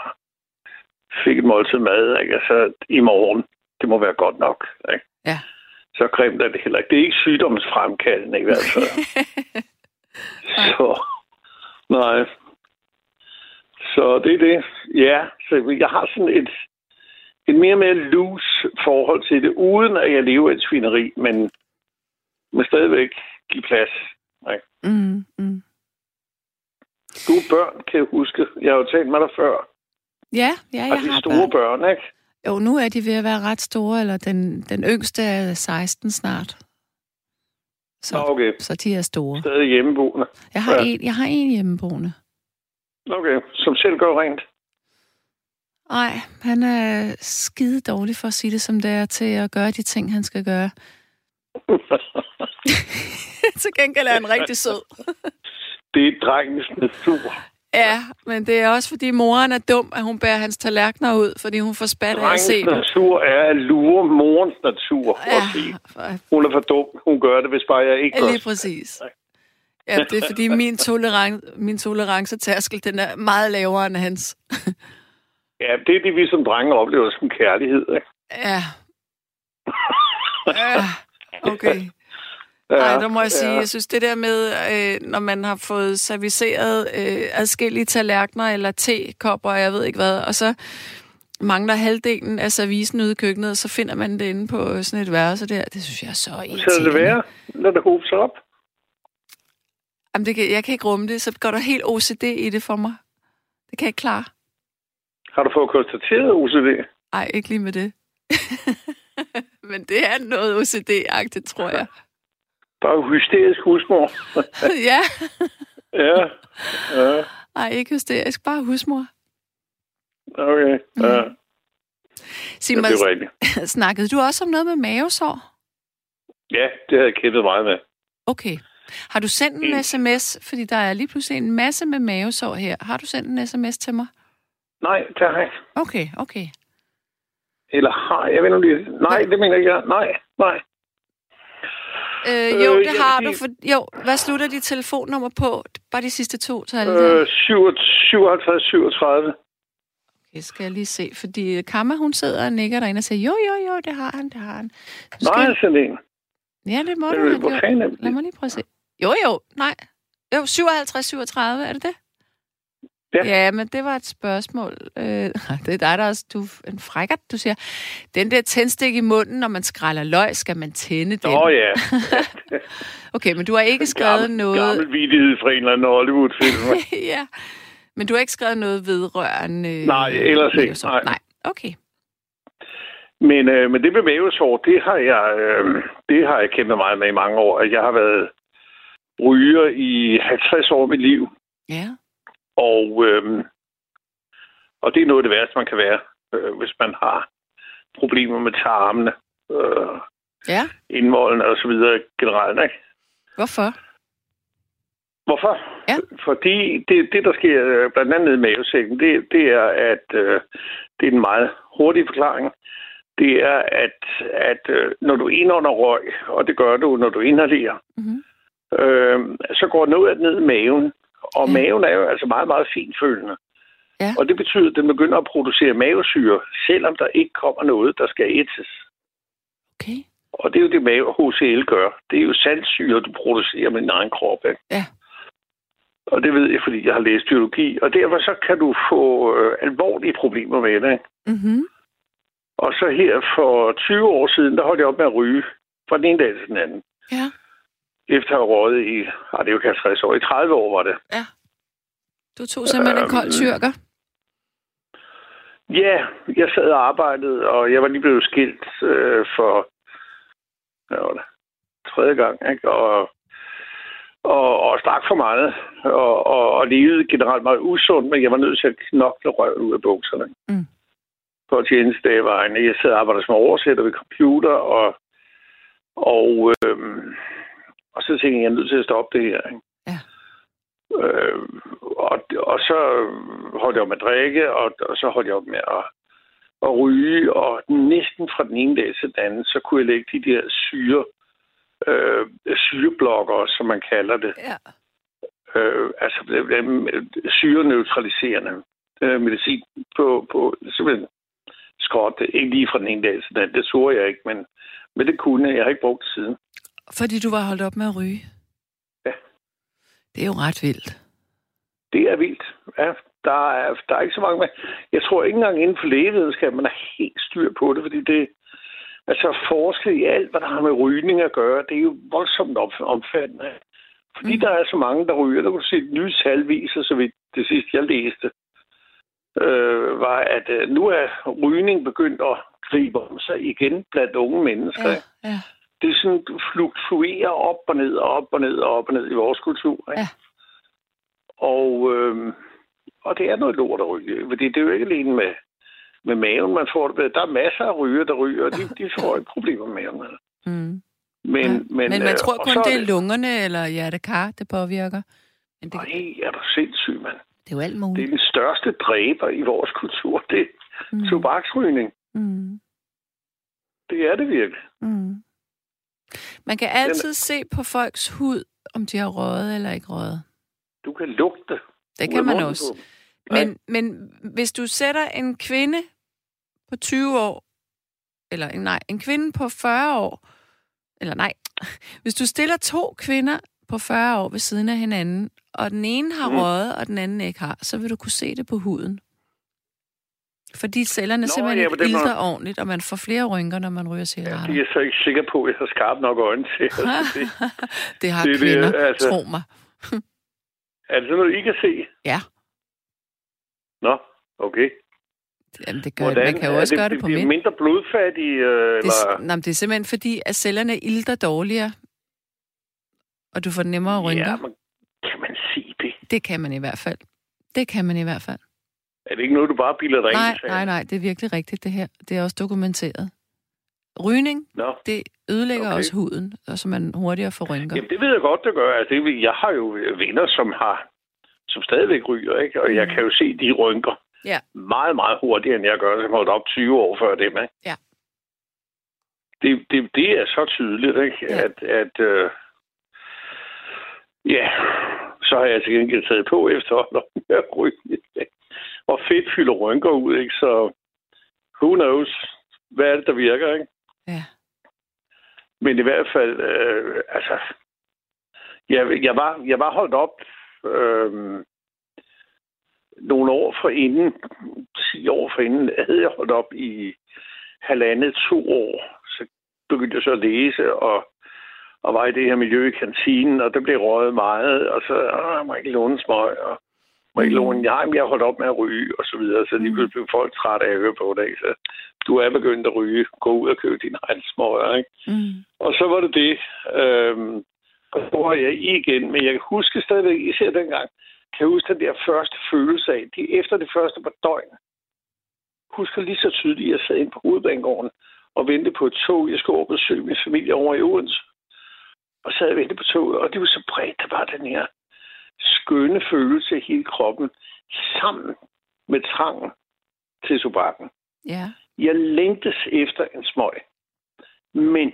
fik et måltid mad, ikke? Altså, i morgen, det må være godt nok, ikke? Ja. Så grimt er det heller ikke. Det er ikke sygdomsfremkaldende i hvert fald. så, nej. Så det er det. Ja, så jeg har sådan et, et mere mere loose forhold til det, uden at jeg lever et svineri, men, men stadigvæk give plads. Ikke? Mm, mm. Du børn, kan jeg huske. Jeg har jo talt med dig før. Ja, ja, jeg og de har store børn. børn, ikke? Jo, nu er de ved at være ret store, eller den, den yngste er 16 snart. Så, okay. så de er store. Stadig hjemmeboende. Jeg har, Ja. en, jeg har en hjemmeboende. Okay, som selv gør rent. Nej, han er skide dårlig for at sige det, som det er, til at gøre de ting, han skal gøre. Til gengæld er han rigtig sød. det er drengens natur. Ja, men det er også, fordi moren er dum, at hun bærer hans tallerkener ud, fordi hun får spat af at se Drengens dem. natur er at lure morens natur. Ja. Hun er for dum. Hun gør det, hvis bare jeg ikke ja, lige præcis. Ja, det er fordi min, toleran min tolerancetærskel, den er meget lavere end hans. Ja, det er det, vi som drenge oplever som kærlighed. Ikke? Ja. ja. Okay. Nej, der må jeg sige, jeg synes det der med, øh, når man har fået serviceret øh, adskillige tallerkener eller tekopper, og jeg ved ikke hvad, og så mangler halvdelen af servicen ude i køkkenet, og så finder man det inde på sådan et værelse der. Det synes jeg er så irriterende. Så det være. Lad det hobe sig op. Jamen, det kan, jeg kan ikke rumme det, så går der helt OCD i det for mig. Det kan jeg ikke klare. Har du fået konstateret OCD? Ej, ikke lige med det. Men det er noget OCD-agtigt, tror jeg. Bare hysterisk husmor. ja. ja. ja. Ej, ikke hysterisk, bare husmor. Okay. Ja. Sig Det mig, er rigtigt. snakkede du også om noget med mavesår? Ja, det har jeg kæmpet meget med. Okay. Har du sendt en Mm. sms? Fordi der er lige pludselig en masse med mavesår her. Har du sendt en sms til mig? Nej, det har jeg ikke. Okay, okay. Eller har jeg? Ved det... Nej, det mener jeg ikke. Nej, nej. Øh, Øh, jo, det jeg har du. For, jo, hvad slutter dit telefonnummer på? Bare de sidste to tal. Øh, 57, 37. Okay, skal jeg lige se. Fordi Kamma, hun sidder og nikker derinde og siger, jo, jo, jo, det har han, det har han. Nu skal Nej, sådan en. Ja, det må du Øh, det? Lad mig lige prøve at se. Jo, jo, nej. Jo, 57, 37, er det det? Ja. Ja, men det var et spørgsmål. Øh, det er dig, der også, du en frækkert, du siger. Den der tændstik i munden, når man skræller løg, skal man tænde den. Nå ja. Okay, men du har ikke skrevet gammel, noget... Gammel vidighed fra en eller anden Hollywood-film. ja, men du har ikke skrevet noget vedrørende... Nej, ellers ikke. mavesår. Nej. Nej, okay. Men, øh, men det med mavesår, det har jeg, øh, det har jeg kæmpet meget med i mange år. Jeg har været ryger i 50 år af mit liv, Ja, og, øh, og det er noget af det værste, man kan være, øh, hvis man har problemer med tarmene, øh, ja. indvoldene og så videre generelt. Ikke? Hvorfor? Hvorfor? Ja. Fordi det, det, der sker øh, blandt andet i mavesækken, det, det er, at øh, det er en meget hurtig forklaring. Det er, at, at øh, når du indånder røg, og det gør du, når du inhalerer, Mm-hmm. øh, så går noget ned i maven. Og Ja. maven er jo altså meget, meget finfølende. Ja. Og det betyder, at den begynder at producere mavesyre, selvom der ikke kommer noget, der skal ætses. Okay. Og det er jo det, mave HCl gør. Det er jo saltsyre, du producerer med din egen krop. Ikke? Ja. Og det ved jeg, fordi jeg har læst biologi. Og derfor så kan du få øh, alvorlige problemer med det. Mm-hmm. Og så her for 20 år siden, der holdt jeg op med at ryge. Fra den ene dag til den anden. Ja. Efter at have i, ah, det er jo ikke 50 år, i 30 år var det. Du tog simpelthen en kold Øhm. tyrker. Ja, jeg sad og arbejdede, og jeg var lige blevet skilt øh, for hvad var det, tredje gang, ikke? Og, og, og stak for meget, og, og, og levede generelt meget usundt, men jeg var nødt til at knokle røven ud af bukserne. Mm. For at tjene. Jeg sad og arbejdede som oversætter ved computer, og, og, øhm, og så tænkte jeg, jeg er nødt til at stoppe det her. Ikke? Ja. Øh, og, og så holdt jeg op med at drikke, og, og så holdt jeg op med at, at ryge, og næsten fra den ene dag til den anden, så kunne jeg lægge de der syre, øh, syreblokker, som man kalder det. Ja. Øh, altså syreneutraliserende øh, medicin på, på simpelthen skråt. Ikke lige fra den ene dag til den anden. Det så jeg ikke, men, men det kunne jeg. Jeg har ikke brugt det siden. Fordi du var holdt op med at ryge? Ja. Det er jo ret vildt. Det er vildt. Ja, der er, der er ikke så mange med. Jeg tror ikke engang inden for lægevidenskab, man er helt styr på det, fordi det, altså forsket i alt, hvad der har med rygning at gøre, det er jo voldsomt omfattende. Fordi mm. der er så mange, der ryger. Der kunne se, at nye tal viser, så vidt det sidste, jeg læste, øh, var, at øh, nu er rygning begyndt at gribe om sig igen blandt unge mennesker. Ja, ja. Det sådan, fluktuerer op og ned og op og ned og op og ned i vores kultur. Ikke? Ja. Og, øh, og det er noget lort at ryge. Fordi det er jo ikke alene med, med maven, man får det med. Der er masser af ryger, der ryger, og de, de får ikke problemer med maven. Mm. Men, ja. men, men man øh, tror kun, det er lungerne eller hjertekar, det påvirker. Men det, Ej, er du sindssyg, mand. det er jo alt Det muligt. er den største dræber i vores kultur. Det er Mm. tobaksrygning. Mm. Det er det virkelig. Mm. Man kan altid se på folks hud, om de har røget eller ikke røget. Du kan lugte. Det kan man også. Men, men hvis du sætter en kvinde på 20 år, eller nej, en kvinde på 40 år, eller nej, hvis du stiller to kvinder på 40 år ved siden af hinanden, og den ene har Mm. røget, og den anden ikke har, så vil du kunne se det på huden. Fordi cellerne Nå, simpelthen ja, ikke på ilter ordentligt, og man får flere rynker, når man ryger Ja, cigaretter. det er så ikke sikker på, at jeg har skarpt nok øjne til. Altså, det, det har det er det, kvinder, altså. tro mig. er det sådan noget, I kan se? Ja, Nå, okay. Jamen, det gør, man kan jo også gøre det på det, mænd. mindre blodfattige, øh, Det, eller... nej, det er simpelthen fordi, at cellerne ilter dårligere, og du får nemmere rynker. Ja, men kan man sige det? Det kan man i hvert fald. Det kan man i hvert fald. Er det ikke noget, du bare bilder dig Nej, ind til? nej, nej, det er virkelig rigtigt, det her. Det er også dokumenteret. Rygning, Nå, det ødelægger Okay. også huden, og så man hurtigere får rynker. Jamen, det ved jeg godt, det gør. Altså, det, jeg har jo venner, som har som stadigvæk ryger, ikke? Og jeg Mm. kan jo se de rynker Ja. meget, meget hurtigere, end jeg gør, som holdt op 20 år før dem, ikke? Ja. Det, det, det er så tydeligt, ikke? Ja. At, at øh, ja, så har jeg til gengæld taget på efter at ryge. Og fedt fylder rynker ud, ikke? Så who knows, hvad er det, der virker, ikke? Ja. Men i hvert fald, øh, altså, jeg, jeg, var, jeg var holdt op øh, nogle år for inden, 10 år for inden, havde jeg holdt op i halvandet, to år. Så begyndte jeg så at læse, og, og var i det her miljø i kantinen, og der blev røget meget, og så, åh, må ikke låne smøg, og låne, ja, jeg har holdt op med at ryge, og så videre, så lige pludselig blev folk trætte af at høre på det, så du er begyndt at ryge, gå ud og købe dine egne smøger, ikke? Mm. Og så var det det. Øhm, og så var jeg i igen. Men jeg kan huske stadigvæk, især dengang, kan jeg huske den der første følelse af, det efter det første par døgn. Husker lige så tydeligt, at jeg sad inde på hovedbanegården og ventede på et tog. Jeg skulle over besøge min familie over i Odense. Og sad og ventede på toget, og det var så bredt, der var den her skønne følelse i hele kroppen, sammen med trangen til tobakken. Ja. Jeg længtes efter en smøg. Men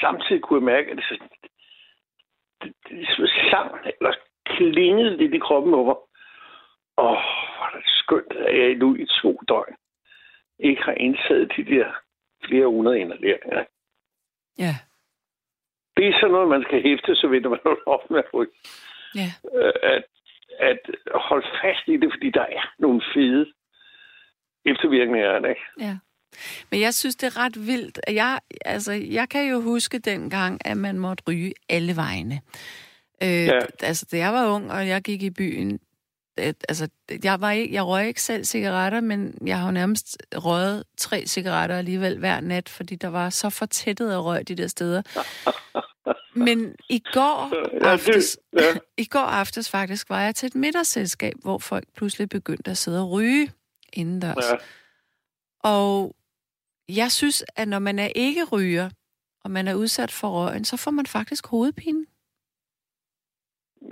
samtidig kunne jeg mærke, at det, så- det, det, det sang eller klingede lidt i kroppen over. Åh, hvor er det skønt, at jeg nu i to døgn ikke har indtaget de der flere hundrede inhaleringer. Ja. Det er sådan noget, man skal hæfte sig ved, når man holder op med at ryge. Ja. Øh, At, at holde fast i det, fordi der er nogle fede eftervirkninger af det. Ja. Men jeg synes, det er ret vildt. Jeg, altså, jeg kan jo huske dengang, at man måtte ryge alle vegne. Øh, Ja. Altså, da jeg var ung, og jeg gik i byen, øh, altså, jeg, var ikke, jeg røg ikke selv cigaretter, men jeg har jo nærmest røget tre cigaretter alligevel hver nat, fordi der var så fortættet af røg de der steder. Men i går Ja, aftes, det, ja. i går aftes faktisk, var jeg til et middagsselskab, hvor folk pludselig begyndte at sidde og ryge indendørs. Ja. Og jeg synes, at når man er ikke ryger, og man er udsat for røgen, så får man faktisk hovedpine.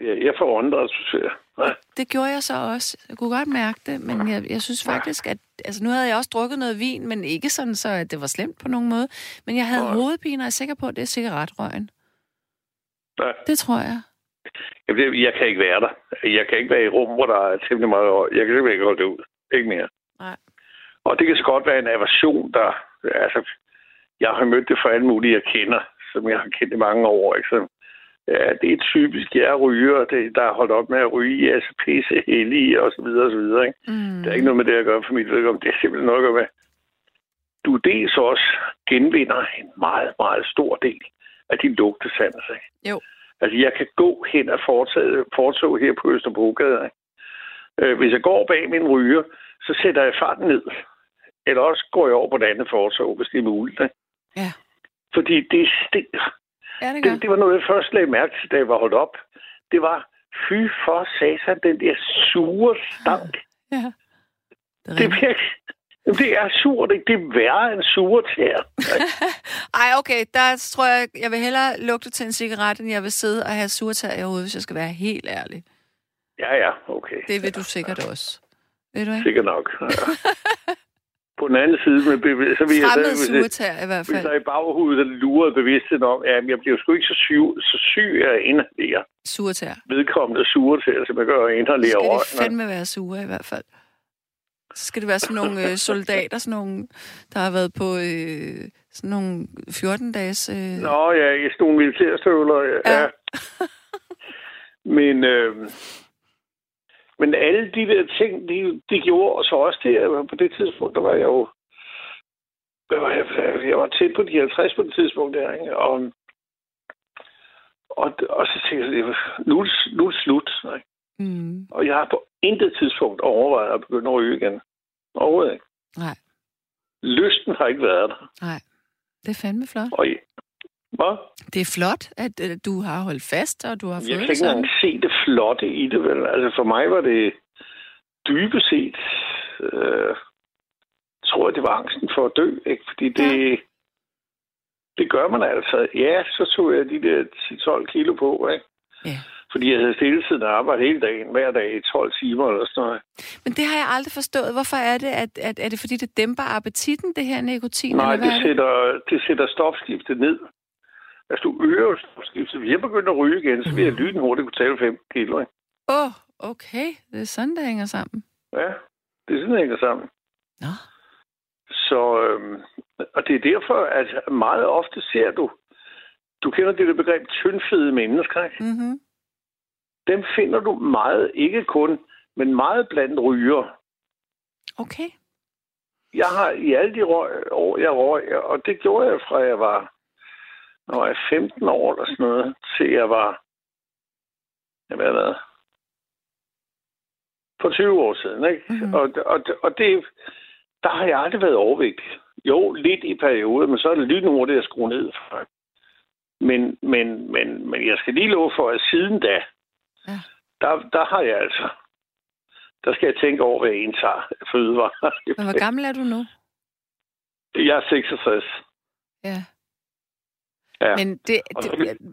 jeg, jeg forundret, synes jeg. Ja. Det gjorde jeg så også. Jeg kunne godt mærke det, men jeg, jeg synes faktisk, at... Altså, nu havde jeg også drukket noget vin, men ikke sådan, så at det var slemt på nogen måde. Men jeg havde Nej. hovedpine, og jeg er sikker på, at det er cigaretrøgen. Ja. Det tror jeg. Jamen, det- jeg kan ikke være der. Jeg kan ikke være i rum, hvor der er temmelig meget højt. Jeg kan simpelthen ikke holde det ud. Ikke mere. Nej. Og det kan så godt være en aversion, der... Altså, jeg har mødt det for alle mulige, jeg kender, som jeg har kendt i mange år. Ikke? Så, ja, det er typisk, jeg er ryger, det, der er holdt op med at ryge, altså pisse hellige, og så videre, og så videre. Ikke? Mm. Der er ikke noget med det at gøre for mit vedkommende. Det er simpelthen noget at gøre med. Du dels også genvinder en meget, meget stor del af din lugtesans. Ikke? Jo. Altså, jeg kan gå hen og foretage, foretog her på Østerbrogade. Øh, hvis jeg går bag min ryger, så sætter jeg farten ned. Eller også går jeg over på det andet fortog, hvis det er muligt. Ja. Fordi det stinker. Ja, det gør. Det, det var noget, jeg først lagde mærke til, da jeg var holdt op. Det var, fy for satan, den der sure stank. Ja. Det er Det er virkelig... Det er surt, ikke? Det er værre end sure tæer. Ej, okay, der tror jeg, jeg vil hellere lugte til en cigaret, end jeg vil sidde og have surtag i hovedet, hvis jeg skal være helt ærlig. Ja, ja, okay. Det vil du sikkert også. Ved du ikke? Sikkert nok. Ja. På den anden side, med bev- så vil jeg så, hvis, jeg, surtag i hvert hvis fald. der i baghovedet der lurer bevidstheden om, at jeg bliver sgu ikke så syg, så syg af at inhalere Surtag. vedkommende sure til, som jeg gør at inhalere skal de røgen. fandme være sure i hvert fald. Så skal det være sådan nogle øh, soldater, sådan nogle, der har været på øh, sådan nogle 14-dages... Øh, Nå ja, i sådan nogle militærstøvler. Ja. Ja. men, øh, men alle de der ting, de, de gjorde, så også det, på det tidspunkt, der var jeg jo hvad var jeg, jeg var tæt på de 50 på det tidspunkt der, ikke? Og, og, og så tænkte jeg, nu, nu er det slut. Ikke? Mm, Og jeg har på intet tidspunkt overvejet at begynde at ryge igen. Overhovedet ikke. nej, Lysten har ikke været der. nej. Det er fandme flot. Og hvad? Det er flot, at øh, du har holdt fast, og du har Jeg fået kan det ikke engang se det flotte i det, vel? Altså for mig var det dybest set, øh, tror jeg, det var angsten for at dø, ikke? Fordi det, ja. det gør man altså. Ja, så tog jeg de der 10-12 kilo på, ikke? Ja. Fordi jeg havde stilletiden og arbejde hele dagen, hver dag i 12 timer eller sådan noget. Men det har jeg aldrig forstået. Hvorfor er det, at, at er det fordi, det dæmper appetitten, det her nikotin? Nej, eller hvad det er det? sætter, det sætter stofskiftet ned. Altså, du øger stofskiftet. Hvis jeg begynder at ryge igen, så vil jeg lynhurtigt kunne tale 15 kilo? Åh, oh, okay. Det er sådan, det hænger sammen. Ja, det er sådan, det hænger sammen. Nå. Så, øhm, og det er derfor, at meget ofte ser du, du kender det der begreb tyndfede mennesker, ikke? Mm-hmm. Dem finder du meget, ikke kun, men meget blandt ryger. Okay. Jeg har i alle de røg, år, jeg røg, og det gjorde jeg fra jeg var, når jeg 15 år eller sådan noget, til jeg var, hvad har været, for 20 år siden, ikke? Mhm. Og, og, og det, der har jeg aldrig været overvægtig. Jo, lidt i perioder, men så er det lynhurtigt at skrue ned. Men, men, men, men jeg skal lige love for, at siden da. Der, der har jeg altså, der skal jeg tænke over, hvad jeg indtager fødevarer. Men hvor gammel er du nu? Jeg er 66. Ja. Ja. Men det, det,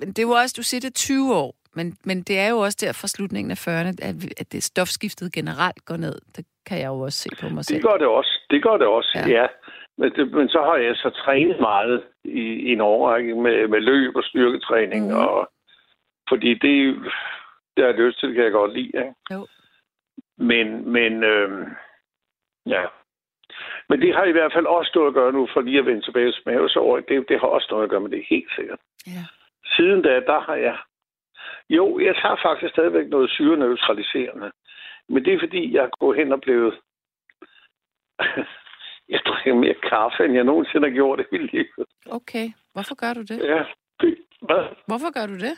det er jo også, du siger det er 20 år, men, men det er jo også der fra slutningen af 40'erne, at, at det stofskiftet generelt går ned. Det kan jeg jo også se på mig Det selv. gør det også. Det gør det også, Ja. ja. Men, det, men så har jeg så trænet meget i, i en årrække med, med løb og styrketræning. Mm. Og, fordi det, det har jeg lyst til, det kan jeg godt lide. Ikke? Jo. Men, men øh, ja. Men det har i hvert fald også noget at gøre nu, for lige at vende tilbage til mavesår. Det, det har også noget at gøre med det, helt sikkert. Ja. Siden da, der har jeg... Jo, jeg tager faktisk stadigvæk noget syreneutraliserende. Men det er fordi, jeg går hen og blevet... jeg drikker mere kaffe, end jeg nogensinde har gjort i mit liv. Okay. Hvorfor gør du det? Ja, det... Hvad? Hvorfor gør du det?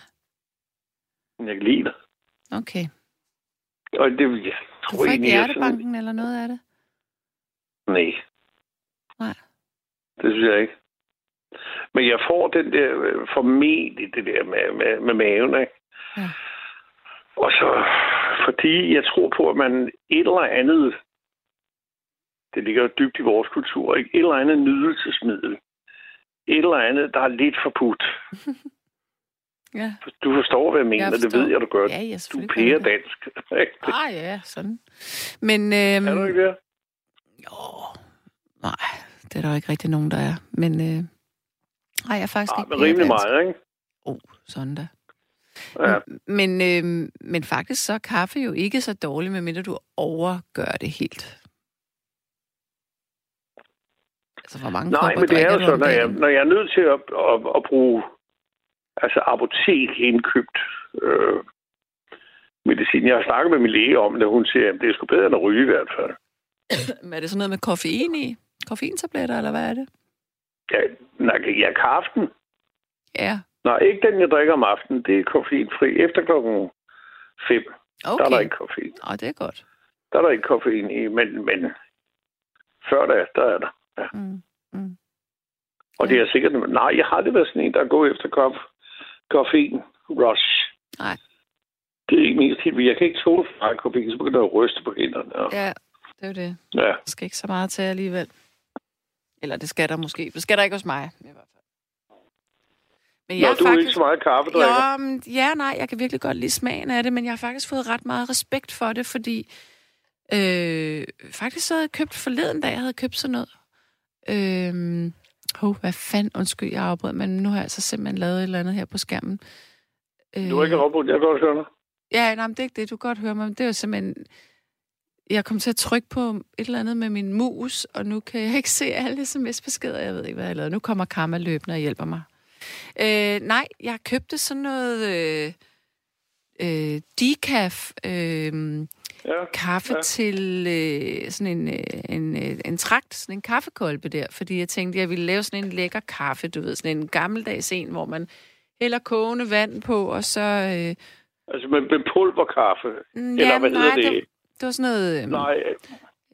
Jeg kan lide det. Okay. Og det, jeg Du tror får ikke er sådan- hjertebanken eller noget af det? Nej. Nej. Det synes jeg ikke. Men jeg får den der øh, formentlig det der med, med, med maven, ikke? Ja. Og så, fordi jeg tror på, at man et eller andet, det ligger jo dybt i vores kultur, ikke? Et eller andet nydelsesmiddel. Et eller andet, der er lidt forbudt. Ja. Du forstår, hvad jeg mener. Jeg det forstår. ved jeg, du gør. Ja, du jeg pære det. dansk. Ah, ja, sådan. Men, øhm, er du ikke det? jo, nej, det er der jo ikke rigtig nogen, der er. Men, øh, nej, jeg er faktisk Ja, ikke men rimelig pæredansk. meget, ikke? Oh, sådan da. Ja. Men, øh, men faktisk så er kaffe jo ikke så dårligt, medmindre du overgør det helt. Altså, hvor mange Nej, men det er jo du så, om når jeg, når jeg er nødt til at, at, at bruge altså apotek indkøbt øh, medicin. Jeg har snakket med min læge om det, hun siger, at det er sgu bedre end at ryge i hvert fald. Men er det sådan noget med koffein i? Koffeintabletter, eller hvad er det? Ja, nej, ja, kaften. Ja, Nej, ikke den, jeg drikker om aftenen. Det er koffeinfri. Efter klokken 5, okay. der er der ikke koffein. Åh, det er godt. Der er der ikke koffein i, men, men før da, der er der. Mm. Mm. Og Ja. det er sikkert... Nej, jeg har aldrig været sådan en, der er gået efter koff, koffein rush. Nej. Det er ikke mest helt... Jeg kan ikke tåle meget koffein, så begynder jeg at ryste på hænderne. Og, Ja, det er jo det. ja. Der skal ikke så meget til alligevel. Eller det skal der måske. Det skal der ikke hos mig, i hvert fald. Men Nå, du er ikke så meget kaffedrikker. Jo, men, ja, nej, jeg kan virkelig godt lide smagen af det, men jeg har faktisk fået ret meget respekt for det, fordi øh, faktisk så havde jeg købt forleden dag, jeg havde købt sådan noget. Øh, hov, hvad fanden, undskyld, jeg afbrød, men nu har jeg altså simpelthen lavet et eller andet her på skærmen. Øh, Du er ikke robot, jeg kan godt høre dig. Ja, nej, men det er ikke det, du kan godt høre mig, men det er jo simpelthen... Jeg kom til at trykke på et eller andet med min mus, og nu kan jeg ikke se alle sms-beskeder. Jeg ved ikke, hvad jeg lavede. Nu kommer Karma løbende og hjælper mig. Øh, nej, jeg købte sådan noget øh, øh, decaf øh, Ja. kaffe ja. Til øh, sådan en, øh, en, øh, en trakt, sådan en kaffekolbe der, fordi jeg tænkte, jeg ville lave sådan en lækker kaffe, du ved, sådan en gammeldags en, hvor man hælder kogende vand på, og så... Øh, Altså med, med pulverkaffe. Mm, Eller ja, hvad hedder nej, det? Det, det var sådan noget øhm, Nej,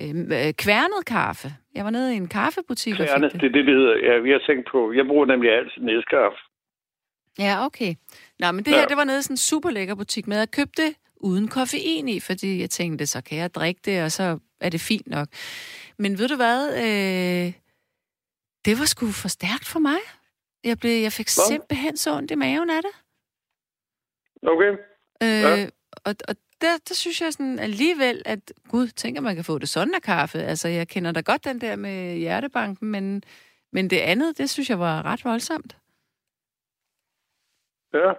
øhm, øh, kværnet kaffe. Jeg var nede i en kaffebutik og kværne, fik det er det, det hedder. Ja, vi har tænkt på. Jeg bruger nemlig altid næskaffe. Ja, okay. Nå, men det Ja. her, det var nede i sådan en super lækker butik med. Jeg købte det uden koffein i, fordi jeg tænkte, så kan jeg drikke det, og så er det fint nok. Men ved du hvad? Øh, det var sgu for stærkt for mig. Jeg, blev, jeg fik Hvad? simpelthen så ondt i maven af det. Okay? Øh, Ja. Og, og der, der synes jeg sådan alligevel, at gud, tænker man kan få det sådan af kaffe. Altså, jeg kender da godt den der med hjertebanken, men, men det andet, det synes jeg var ret voldsomt. Ja.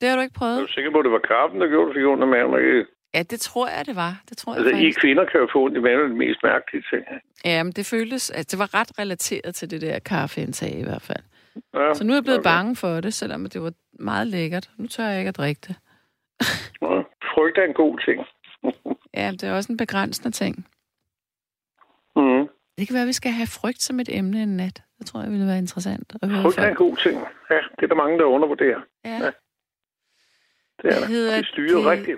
Det har du ikke Er prøvet? du sikker på, at det var kaffen, der gjorde, at du fik af maven? Ikke? Ja, det tror jeg, det var. Det tror jeg Altså, I faktisk. kvinder kan jo få ondt i maven, det er det mest mærkelige ting. Ja, men det føltes, at det var ret relateret til det der kaffeindtag i hvert fald. Ja. Så nu er jeg blevet okay. bange for det, selvom det var meget lækkert. Nu tør jeg ikke at drikke det. Ja. Frygt er en god ting. Ja, det er også en begrænsende ting. Mm. Det kan være, at vi skal have frygt som et emne en nat. Det tror jeg ville være interessant at høre Frygt er en god ting. Ja, det er der mange, der undervurderer. Ja. Ja. Det er der. Det styrer det? rigtig,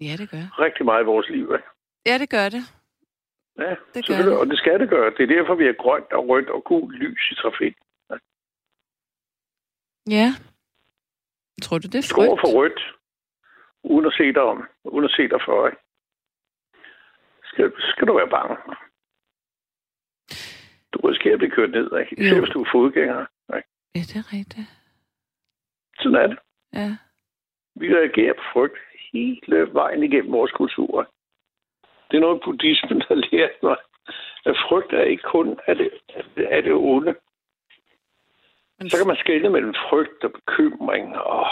ja, det gør. rigtig meget i vores liv. Ikke? Ja, det gør det. Ja, Det gør det. Og det skal det gøre. Det er derfor, vi har grønt og rødt og gult lys i trafik. Ja. Tror du, det er Skår frygt? for rødt, uden at se dig om, uden at se dig for. Ikke? Skal, skal du være bange. Du risikerer at blive kørt ned, ikke? Især hvis du er fodgænger. Ikke? Ja, det er rigtigt. Sådan er det. Ja. Vi reagerer på frygt hele vejen igennem vores kultur. Det er noget, buddhismen har lært mig. At frygt er ikke kun af det, af det onde. Men, Så kan man skelne mellem frygt og bekymring og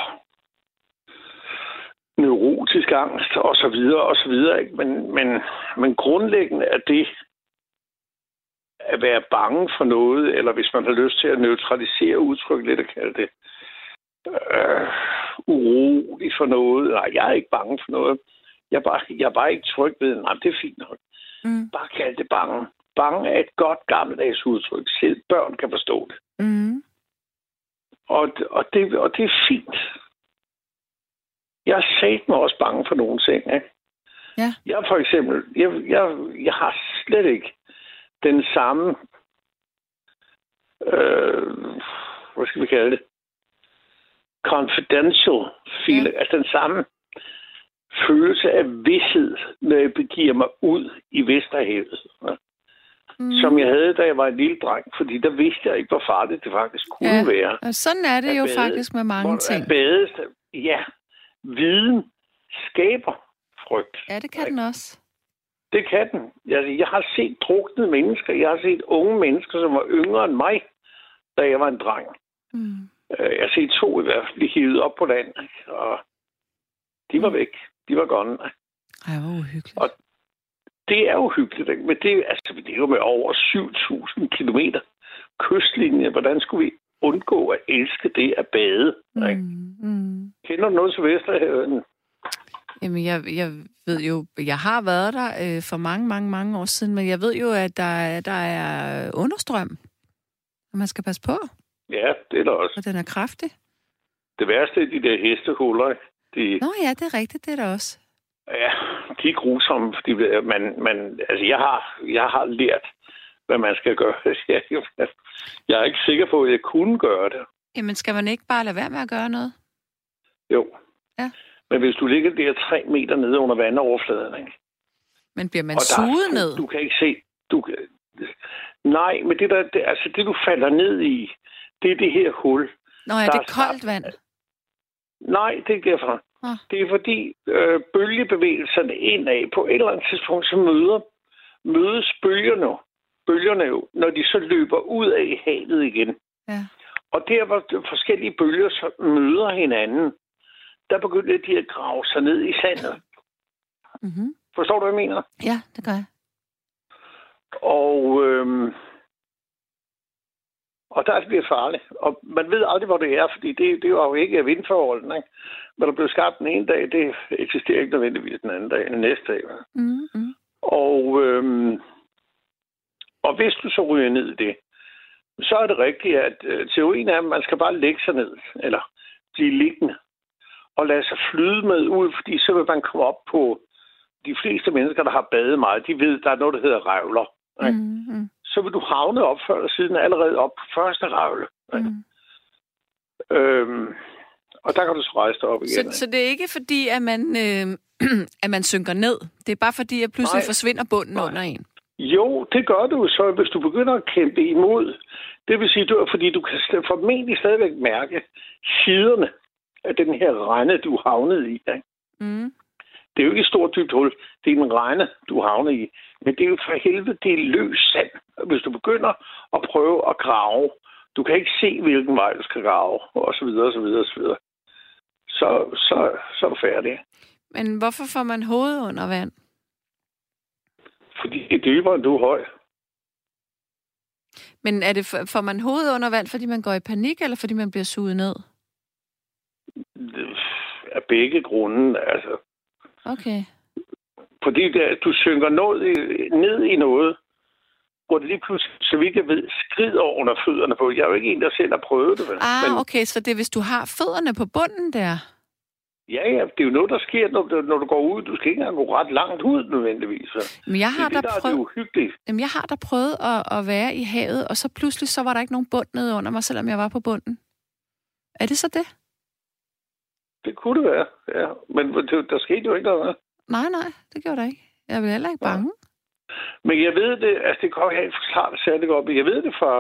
neurotisk angst og så videre og så videre. Ikke? Men, men, men grundlæggende er det at være bange for noget, eller hvis man har lyst til at neutralisere udtryk lidt og kalde det øh, urolig for noget. Nej, jeg er ikke bange for noget. Jeg er bare, jeg er bare ikke tryg ved, nej, det er fint nok. mm, Bare kald det bange. Bange er et godt gammeldags udtryk. Selv børn kan forstå det. mm, Og, og, det, og det er fint. Jeg er sat mig også bange for nogle ting. Ikke? Ja. Jeg for eksempel, jeg, jeg, jeg har slet ikke den samme, øh, hvad skal vi kalde det, confidential feeling, ja. altså den samme følelse af vidshed, når jeg begiver mig ud i Vesterhavet. Ja. mm. som jeg havde, da jeg var en lille dreng. Fordi der vidste jeg ikke, hvor farligt det faktisk kunne ja. være. Og sådan er det jo bade, faktisk med mange ting. Bade, ja, viden skaber frygt. Ja, det kan den også. Det kan den. Jeg, jeg har set druknede mennesker. Jeg har set unge mennesker, som var yngre end mig, da jeg var en dreng. Mm. Øh, jeg har set to i hvert fald blive hivet op på land, og de var mm. væk. De var gone. Ej, hvor uhyggeligt. Og det er uhyggeligt, ikke? men det, altså, det er jo med over 7.000 kilometer kystlinje. Hvordan skulle vi undgå at elske det at bade? Ikke? Mm, mm. Kender du noget til Vesterhavet? Jamen, jeg, jeg ved jo, jeg har været der øh, for mange, mange, mange år siden, men jeg ved jo, at der, der er understrøm, og man skal passe på. Ja, det er der også. Og den er kraftig. Det værste er de der hestehuller? De... Nå ja, det er rigtigt, det er der også. Ja, de er grusomme, fordi man, man, altså jeg har, jeg har lært, hvad man skal gøre. jeg er ikke sikker på, at jeg kunne gøre det. Jamen, skal man ikke bare lade være med at gøre noget? Jo. Ja. Men hvis du ligger der tre meter nede under vandoverfladen, ikke? Men bliver man suget ned? Du kan ikke se... Du, nej, men det, der, det, altså det, du falder ned i, det er det her hul. Nå, er det er koldt vand? Nej, det er derfor. Ah. Det er fordi øh, bølgebevægelserne indad på et eller andet tidspunkt, så møder, mødes bølgerne, bølgerne jo, når de så løber ud af havet igen. Ja. Og der, hvor forskellige bølger så møder hinanden, der begynder de at grave sig ned i sandet. Mm-hmm. Forstår du, hvad jeg mener? Ja, det gør jeg. Og, øhm, og der bliver det farligt. Og man ved aldrig, hvor det er, fordi det, det er jo ikke vindforholdene. Ikke? Hvad der blev skabt den ene dag, det eksisterer ikke nødvendigvis den anden dag, den næste dag. Mm-hmm. Og, øhm, og hvis du så ryger ned i det, så er det rigtigt, at øh, teorien er, at man skal bare lægge sig ned, eller blive liggende, og lade sig flyde med ud, fordi så vil man komme op på de fleste mennesker, der har badet meget, de ved, der er noget, der hedder revler. Mm-hmm. Så vil du havne op før eller siden allerede op på første revle. Mm. Øhm, og der kan du så rejse dig op igen. Så, så det er ikke fordi, at man, øh, at man synker ned? Det er bare fordi, at pludselig Nej. forsvinder bunden Nej. under en? Jo, det gør du så, hvis du begynder at kæmpe imod. Det vil sige, du, fordi du kan formentlig stadigvæk mærke siderne af den her rende, du havnet i. Ikke? Mm. Det er jo ikke et stort dybt hul. Det er en rende, du havner i. Men det er jo for helvede, det er løs sand. Hvis du begynder at prøve at grave, du kan ikke se, hvilken vej du skal grave, og så videre, og så videre, og så videre. Så, så, så er du færdig. Men hvorfor får man hovedet under vand? Fordi det er dybere, end du er høj. Men er det, får man hovedet under vand, fordi man går i panik, eller fordi man bliver suget ned? Af begge grunde, altså. Okay. Fordi det, du synker noget i, ned i noget, hvor det lige pludselig, så vidt jeg ved, skrider under fødderne på. Jeg er jo ikke en, der selv har prøvet det. Vel? Ah, Men, okay, så det er, hvis du har fødderne på bunden der? Ja, ja, det er jo noget, der sker, når, du, når du går ud. Du skal ikke engang gå ret langt ud, nødvendigvis. Men jeg har det da det, prøvet... er uhyggeligt. Jamen, jeg har da prøvet at, at være i havet, og så pludselig så var der ikke nogen bund nede under mig, selvom jeg var på bunden. Er det så det? Det kunne det være, ja. Men det, der skete jo ikke noget. Nej, nej, det gjorde der ikke. Jeg blev heller ikke bange. Ja. Men jeg ved det, altså det kan jeg ikke forklare det særlig godt, men jeg ved det fra,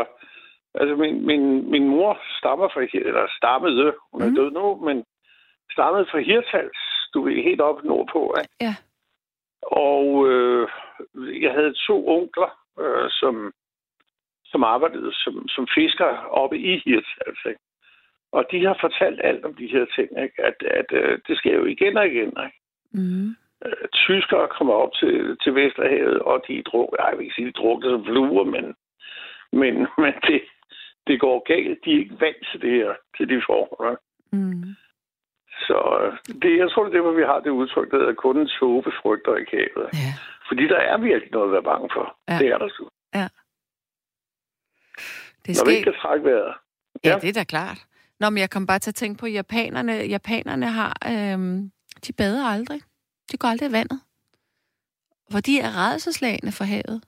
altså min, min, min mor stammer fra, eller stammede, hun er mm. død nu, men stammede fra Hirtals, du er helt op nordpå, ikke? Ja. Og øh, jeg havde to onkler, øh, som, som arbejdede som, som fisker oppe i Hirtals, ikke? Og de har fortalt alt om de her ting, ikke? At, at øh, det sker jo igen og igen, ikke? Mm. Øh, tyskere kommer op til, til Vesterhavet, og de druk, jeg vil ikke sige, de drukner som fluer, men, men, men det, det går galt. De er ikke vant til det her, til de forhold. Mm. Så øh, det, jeg tror, det er det, hvor vi har det udtryk, der hedder, kun en tåbe frygter i havet. Ja. Fordi der er virkelig noget at være bange for. Ja. Det er der så. Ja. Det Når vi ikke kan trække vejret. Ja. ja, det er da klart. Nå, men jeg kom bare til at tænke på, at japanerne, japanerne har, øhm, de bader aldrig. De går aldrig i vandet. For de er redselslagende for havet.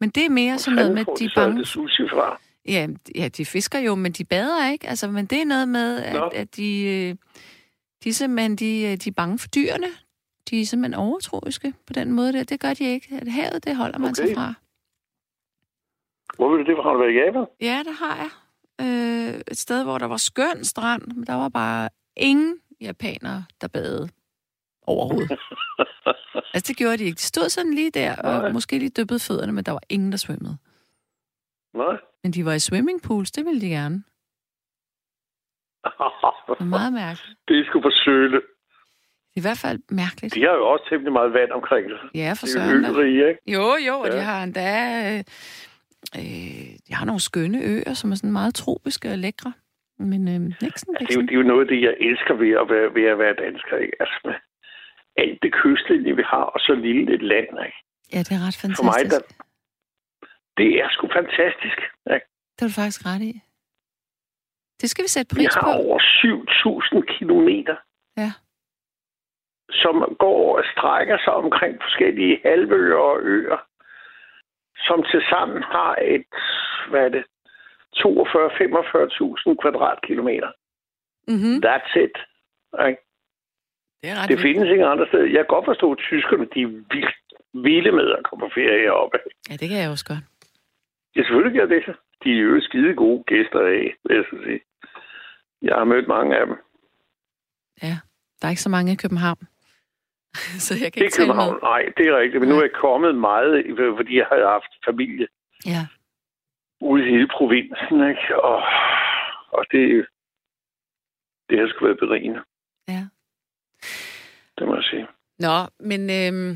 Men det er mere sådan noget med, at de er bange... Sushi fra? Ja, ja, de fisker jo, men de bader ikke. Altså, men det er noget med, at, at de, øh, de, simpelthen, de, øh, de er bange for dyrene. De er simpelthen overtroiske på den måde der. Det gør de ikke. At havet, det holder man okay. sig fra. Hvor vil du det? Har du været i Japan? Ja, det har jeg. Øh, et sted, hvor der var skøn strand, men der var bare ingen japanere, der badede overhovedet. altså, det gjorde de ikke. De stod sådan lige der, og Nej. måske lige dyppede fødderne, men der var ingen, der svømmede. Nej. Men de var i swimmingpools, det ville de gerne. Det var meget mærkeligt. det er sgu for søle. Det er i hvert fald mærkeligt. De har jo også temmelig meget vand omkring sig. Ja, for Det er søren. jo ikke? Jo, jo, og Ja. de har endda... Øh, øh, de har nogle skønne øer, som er sådan meget tropiske og lækre. Men øh, Nixon, Ja, det, er jo, det er jo noget af det, jeg elsker ved at være, ved at være dansker. Ikke? Altså, alt det kystlinje, vi har, og så lille et land. Ikke? Ja, det er ret fantastisk. For mig, der, det er sgu fantastisk. Ikke? Det har du faktisk ret i. Det skal vi sætte Vi pris har på. over 7.000 kilometer, Ja. som går og strækker sig omkring forskellige halvøer og øer, som til sammen har et, hvad er det, 42-45.000 kvadratkilometer. Mm-hmm. That's it. Ikke? Det er ret Det findes ingen andre steder. Jeg kan godt forstå, at tyskerne de er vildt vilde med at komme på ferie heroppe. Ja, det kan jeg også godt. Ja, selvfølgelig gør det. De er jo skide gode gæster af, vil jeg så sige. Jeg har mødt mange af dem. Ja, der er ikke så mange i København. så jeg kan Det er ikke tale med. København. Nej, det er rigtigt. Men nu er jeg kommet meget, fordi jeg har haft familie Ja, ude i hele provinsen. Ikke? Og, og det, det har sgu været berigende, ja. det må jeg sige. Nå, men øhm,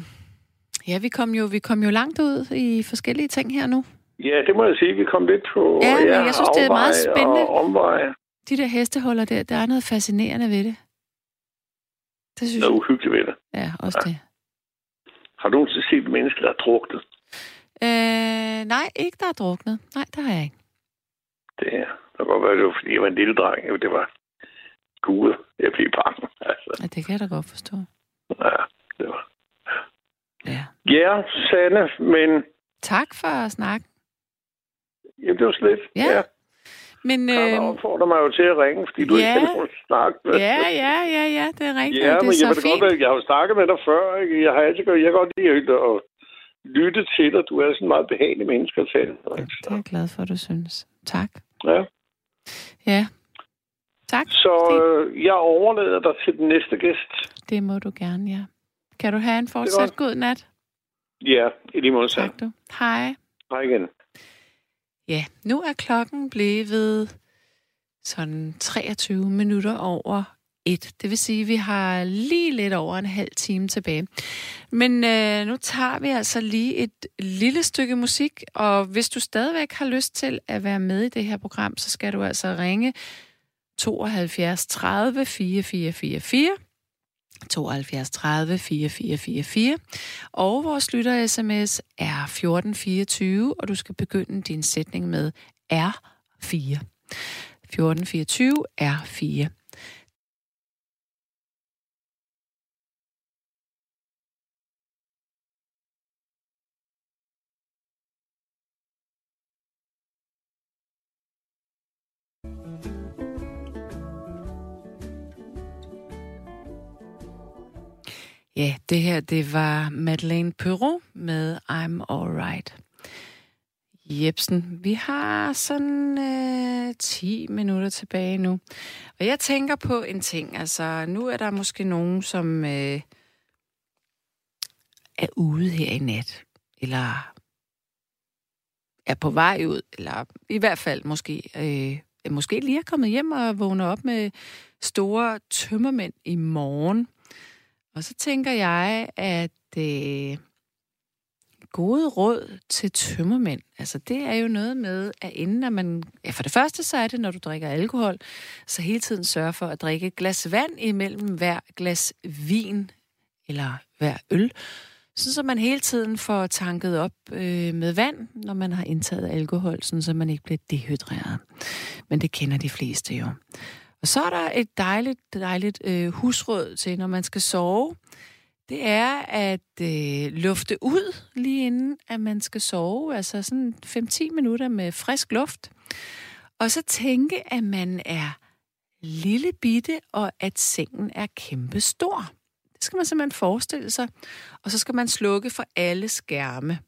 ja, vi kom, jo, vi kom jo langt ud i forskellige ting her nu. Ja, det må jeg sige. Vi kom lidt på Ja, men jeg synes, det er meget spændende. Omveje. De der hesteholder der, der er noget fascinerende ved det. Det synes Noget jeg. uhyggeligt ved det. Ja, også det. Har du nogensinde set et menneske, der er druknet? Øh, nej, ikke der er druknet. Nej, det har jeg ikke. Det her. Det kan godt være, det var, fordi jeg var en lille dreng. Det var gud. Jeg blev bange. Altså, Ja, det kan jeg da godt forstå. ja, det var. Ja. Ja, Sanne, men Tak for at snakke. jamen, det var slet. Ja. Men Øh... øh, opfordrer mig jo til at ringe, fordi du ja. ikke kan snakke med. ja, ja, ja, ja, det er rigtigt. Ja, det men er jeg, så det godt, fint. være- jeg har jo snakket med dig før. Ikke? Jeg har altid godt, jeg kan godt lide at, lytte til dig. Du er sådan en meget behagelig menneske at tale med. ikke? Det er jeg glad for, at du synes. Tak. Ja. Ja. Tak. Så øh, jeg overlader dig til den næste gæst. Det må du gerne, ja. Kan du have en fortsat godt. god nat? Ja, i lige måde. Tak du. Hej. Hej igen. Ja, nu er klokken blevet sådan 23 minutter over et. Det vil sige, at vi har lige lidt over en halv time tilbage. Men øh, nu tager vi altså lige et lille stykke musik, og hvis du stadigvæk har lyst til at være med i det her program, så skal du altså ringe 72 30 4444 72 30 4444. Og vores lytter-sms er 1424, og du skal begynde din sætning med R4. 1424 R4. Ja, det her, det var Madeleine Perrault med I'm Alright. Jebsen, vi har sådan øh, 10 minutter tilbage nu. Og jeg tænker på en ting. Altså, nu er der måske nogen, som øh, er ude her i nat. Eller er på vej ud. Eller i hvert fald måske, øh, måske lige er kommet hjem og vågner op med store tømmermænd i morgen. Og så tænker jeg, at øh, gode råd til tømmermænd, altså det er jo noget med, at inden at man... Ja, for det første så er det, når du drikker alkohol, så hele tiden sørge for at drikke et glas vand imellem hver glas vin eller hver øl, sådan så man hele tiden får tanket op øh, med vand, når man har indtaget alkohol, sådan så man ikke bliver dehydreret. Men det kender de fleste jo. Og så er der et dejligt, dejligt øh, husråd til, når man skal sove. Det er at øh, lufte ud lige inden, at man skal sove. Altså sådan 5-10 minutter med frisk luft. Og så tænke, at man er lille bitte, og at sengen er kæmpe stor. Det skal man simpelthen forestille sig. Og så skal man slukke for alle skærme.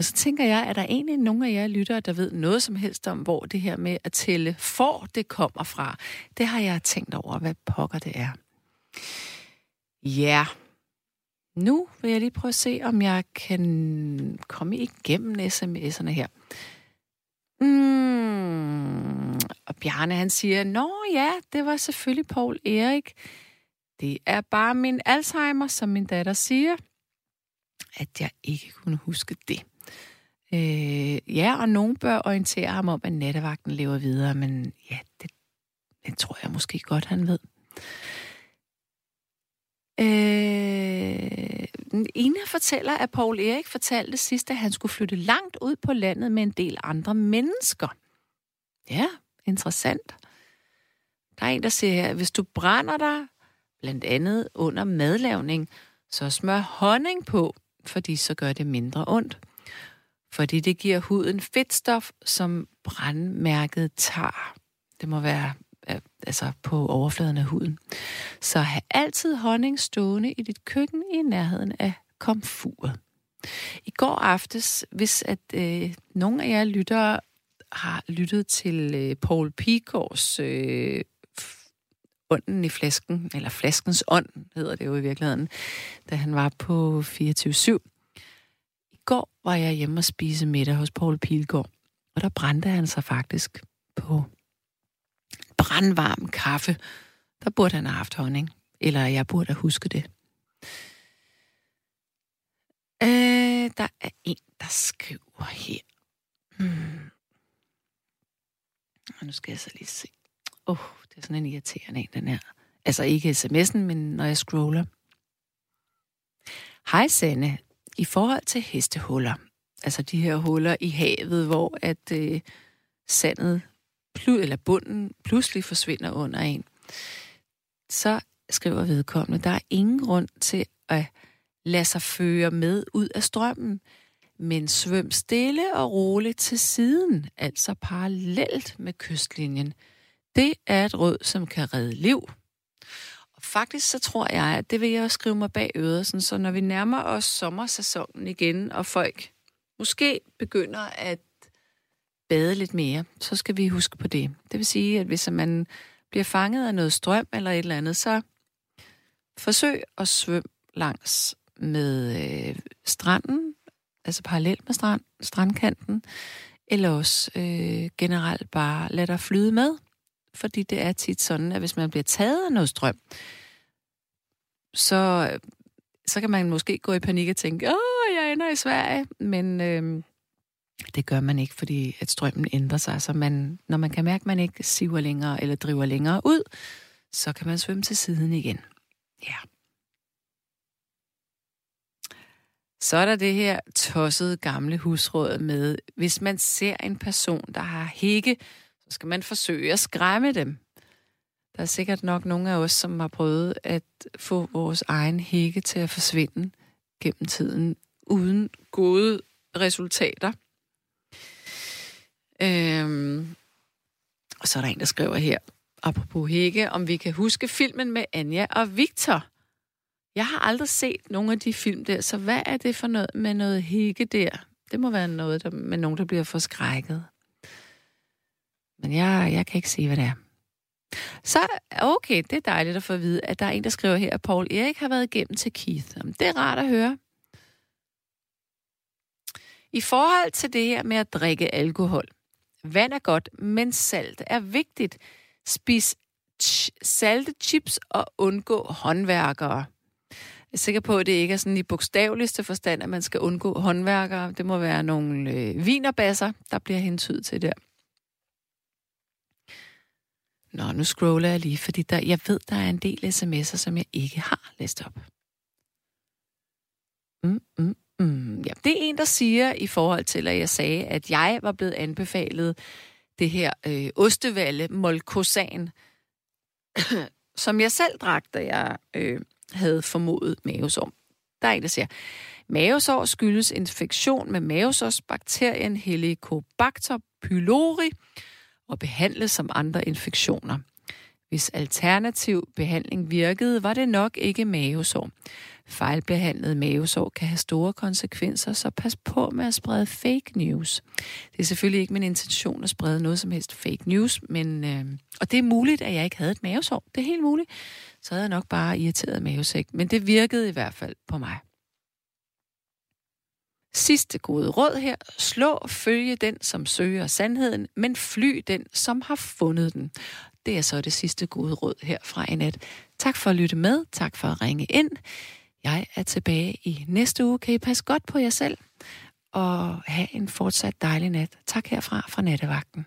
Og så tænker jeg, er der egentlig nogen af jer lyttere, der ved noget som helst om, hvor det her med at tælle for, det kommer fra? Det har jeg tænkt over, hvad pokker det er. Ja, nu vil jeg lige prøve at se, om jeg kan komme igennem sms'erne her. Mm. Og Bjarne han siger, Nå ja, det var selvfølgelig Paul Erik. Det er bare min Alzheimer, som min datter siger, at jeg ikke kunne huske det. Øh, ja, og nogen bør orientere ham om, at nattevagten lever videre, men ja, det, det tror jeg måske godt, han ved. Øh, Ina fortæller, at Paul Erik fortalte sidst, at han skulle flytte langt ud på landet med en del andre mennesker. Ja, interessant. Der er en, der siger her, hvis du brænder dig, blandt andet under madlavning, så smør honning på, fordi så gør det mindre ondt. Fordi det giver huden fedtstof, som brandmærket tager. Det må være øh, altså på overfladen af huden. Så have altid honning stående i dit køkken i nærheden af komfuret. I går aftes, hvis at øh, nogle af jer lyttere har lyttet til øh, Paul Pigårds øh, ånden i flasken, eller flaskens ånd hedder det jo i virkeligheden, da han var på 24-7. Går var jeg hjemme og spise middag hos Paul Pilgaard, og der brændte han sig faktisk på brandvarm kaffe. Der burde han have haft honning. Eller jeg burde have husket det. Øh, der er en, der skriver her. Hmm. Og nu skal jeg så lige se. Åh, oh, det er sådan en irriterende en, den her. Altså ikke sms'en, men når jeg scroller. Hej Sanne. I forhold til hestehuller, altså de her huller i havet, hvor at øh, sandet eller bunden pludselig forsvinder under en, så skriver vedkommende, der er ingen grund til at lade sig føre med ud af strømmen, men svøm stille og roligt til siden, altså parallelt med kystlinjen. Det er et råd, som kan redde liv. Faktisk så tror jeg, at det vil jeg også skrive mig bag øret, sådan, så når vi nærmer os sommersæsonen igen, og folk måske begynder at bade lidt mere, så skal vi huske på det. Det vil sige, at hvis man bliver fanget af noget strøm eller et eller andet, så forsøg at svømme langs med øh, stranden, altså parallelt med strand, strandkanten, eller også øh, generelt bare lade dig flyde med. Fordi det er tit sådan, at hvis man bliver taget af noget strøm, så, så kan man måske gå i panik og tænke, åh, jeg ender i Sverige. Men øh, det gør man ikke, fordi at strømmen ændrer sig, så man, når man kan mærke, at man ikke siver længere eller driver længere ud, så kan man svømme til siden igen. Ja. Så er der det her tossede gamle husråd med, hvis man ser en person, der har hække, så skal man forsøge at skræmme dem. Der er sikkert nok nogle af os, som har prøvet at få vores egen hække til at forsvinde gennem tiden, uden gode resultater. Øhm, og så er der en, der skriver her, apropos Hække, om vi kan huske filmen med Anja og Victor. Jeg har aldrig set nogen af de film der, så hvad er det for noget med noget Hække der? Det må være noget der, med nogen, der bliver forskrækket. Men jeg, jeg kan ikke se, hvad det er. Så okay, det er dejligt at få at vide, at der er en, der skriver her, at Paul Erik har været igennem til Keith. Det er rart at høre. I forhold til det her med at drikke alkohol, Vand er godt, men salt er vigtigt. Spis salte chips og undgå håndværkere. Jeg er sikker på, at det ikke er sådan i bogstaveligste forstand, at man skal undgå håndværkere. Det må være nogle øh, vinerbasser, der bliver hentydet til der. Nå, nu scroller jeg lige, fordi der, jeg ved, der er en del sms'er, som jeg ikke har læst op. Mm, mm, Mm, ja, det er en, der siger i forhold til, at jeg sagde, at jeg var blevet anbefalet det her øh, ostevalle Molkosan, som jeg selv drak, da jeg øh, havde formodet mavesår. Der er en, der siger, mavesår skyldes infektion med mavesårsbakterien Helicobacter pylori og behandles som andre infektioner. Hvis alternativ behandling virkede, var det nok ikke mavesår. Fejlbehandlet mavesår kan have store konsekvenser, så pas på med at sprede fake news. Det er selvfølgelig ikke min intention at sprede noget som helst fake news, men, øh, og det er muligt, at jeg ikke havde et mavesår. Det er helt muligt. Så havde jeg nok bare irriteret mavesæk, men det virkede i hvert fald på mig. Sidste gode råd her. Slå følge den, som søger sandheden, men fly den, som har fundet den. Det er så det sidste gode råd her fra Annette. Tak for at lytte med. Tak for at ringe ind. Jeg er tilbage i næste uge. Kan I passe godt på jer selv? Og have en fortsat dejlig nat. Tak herfra fra Nattevagten.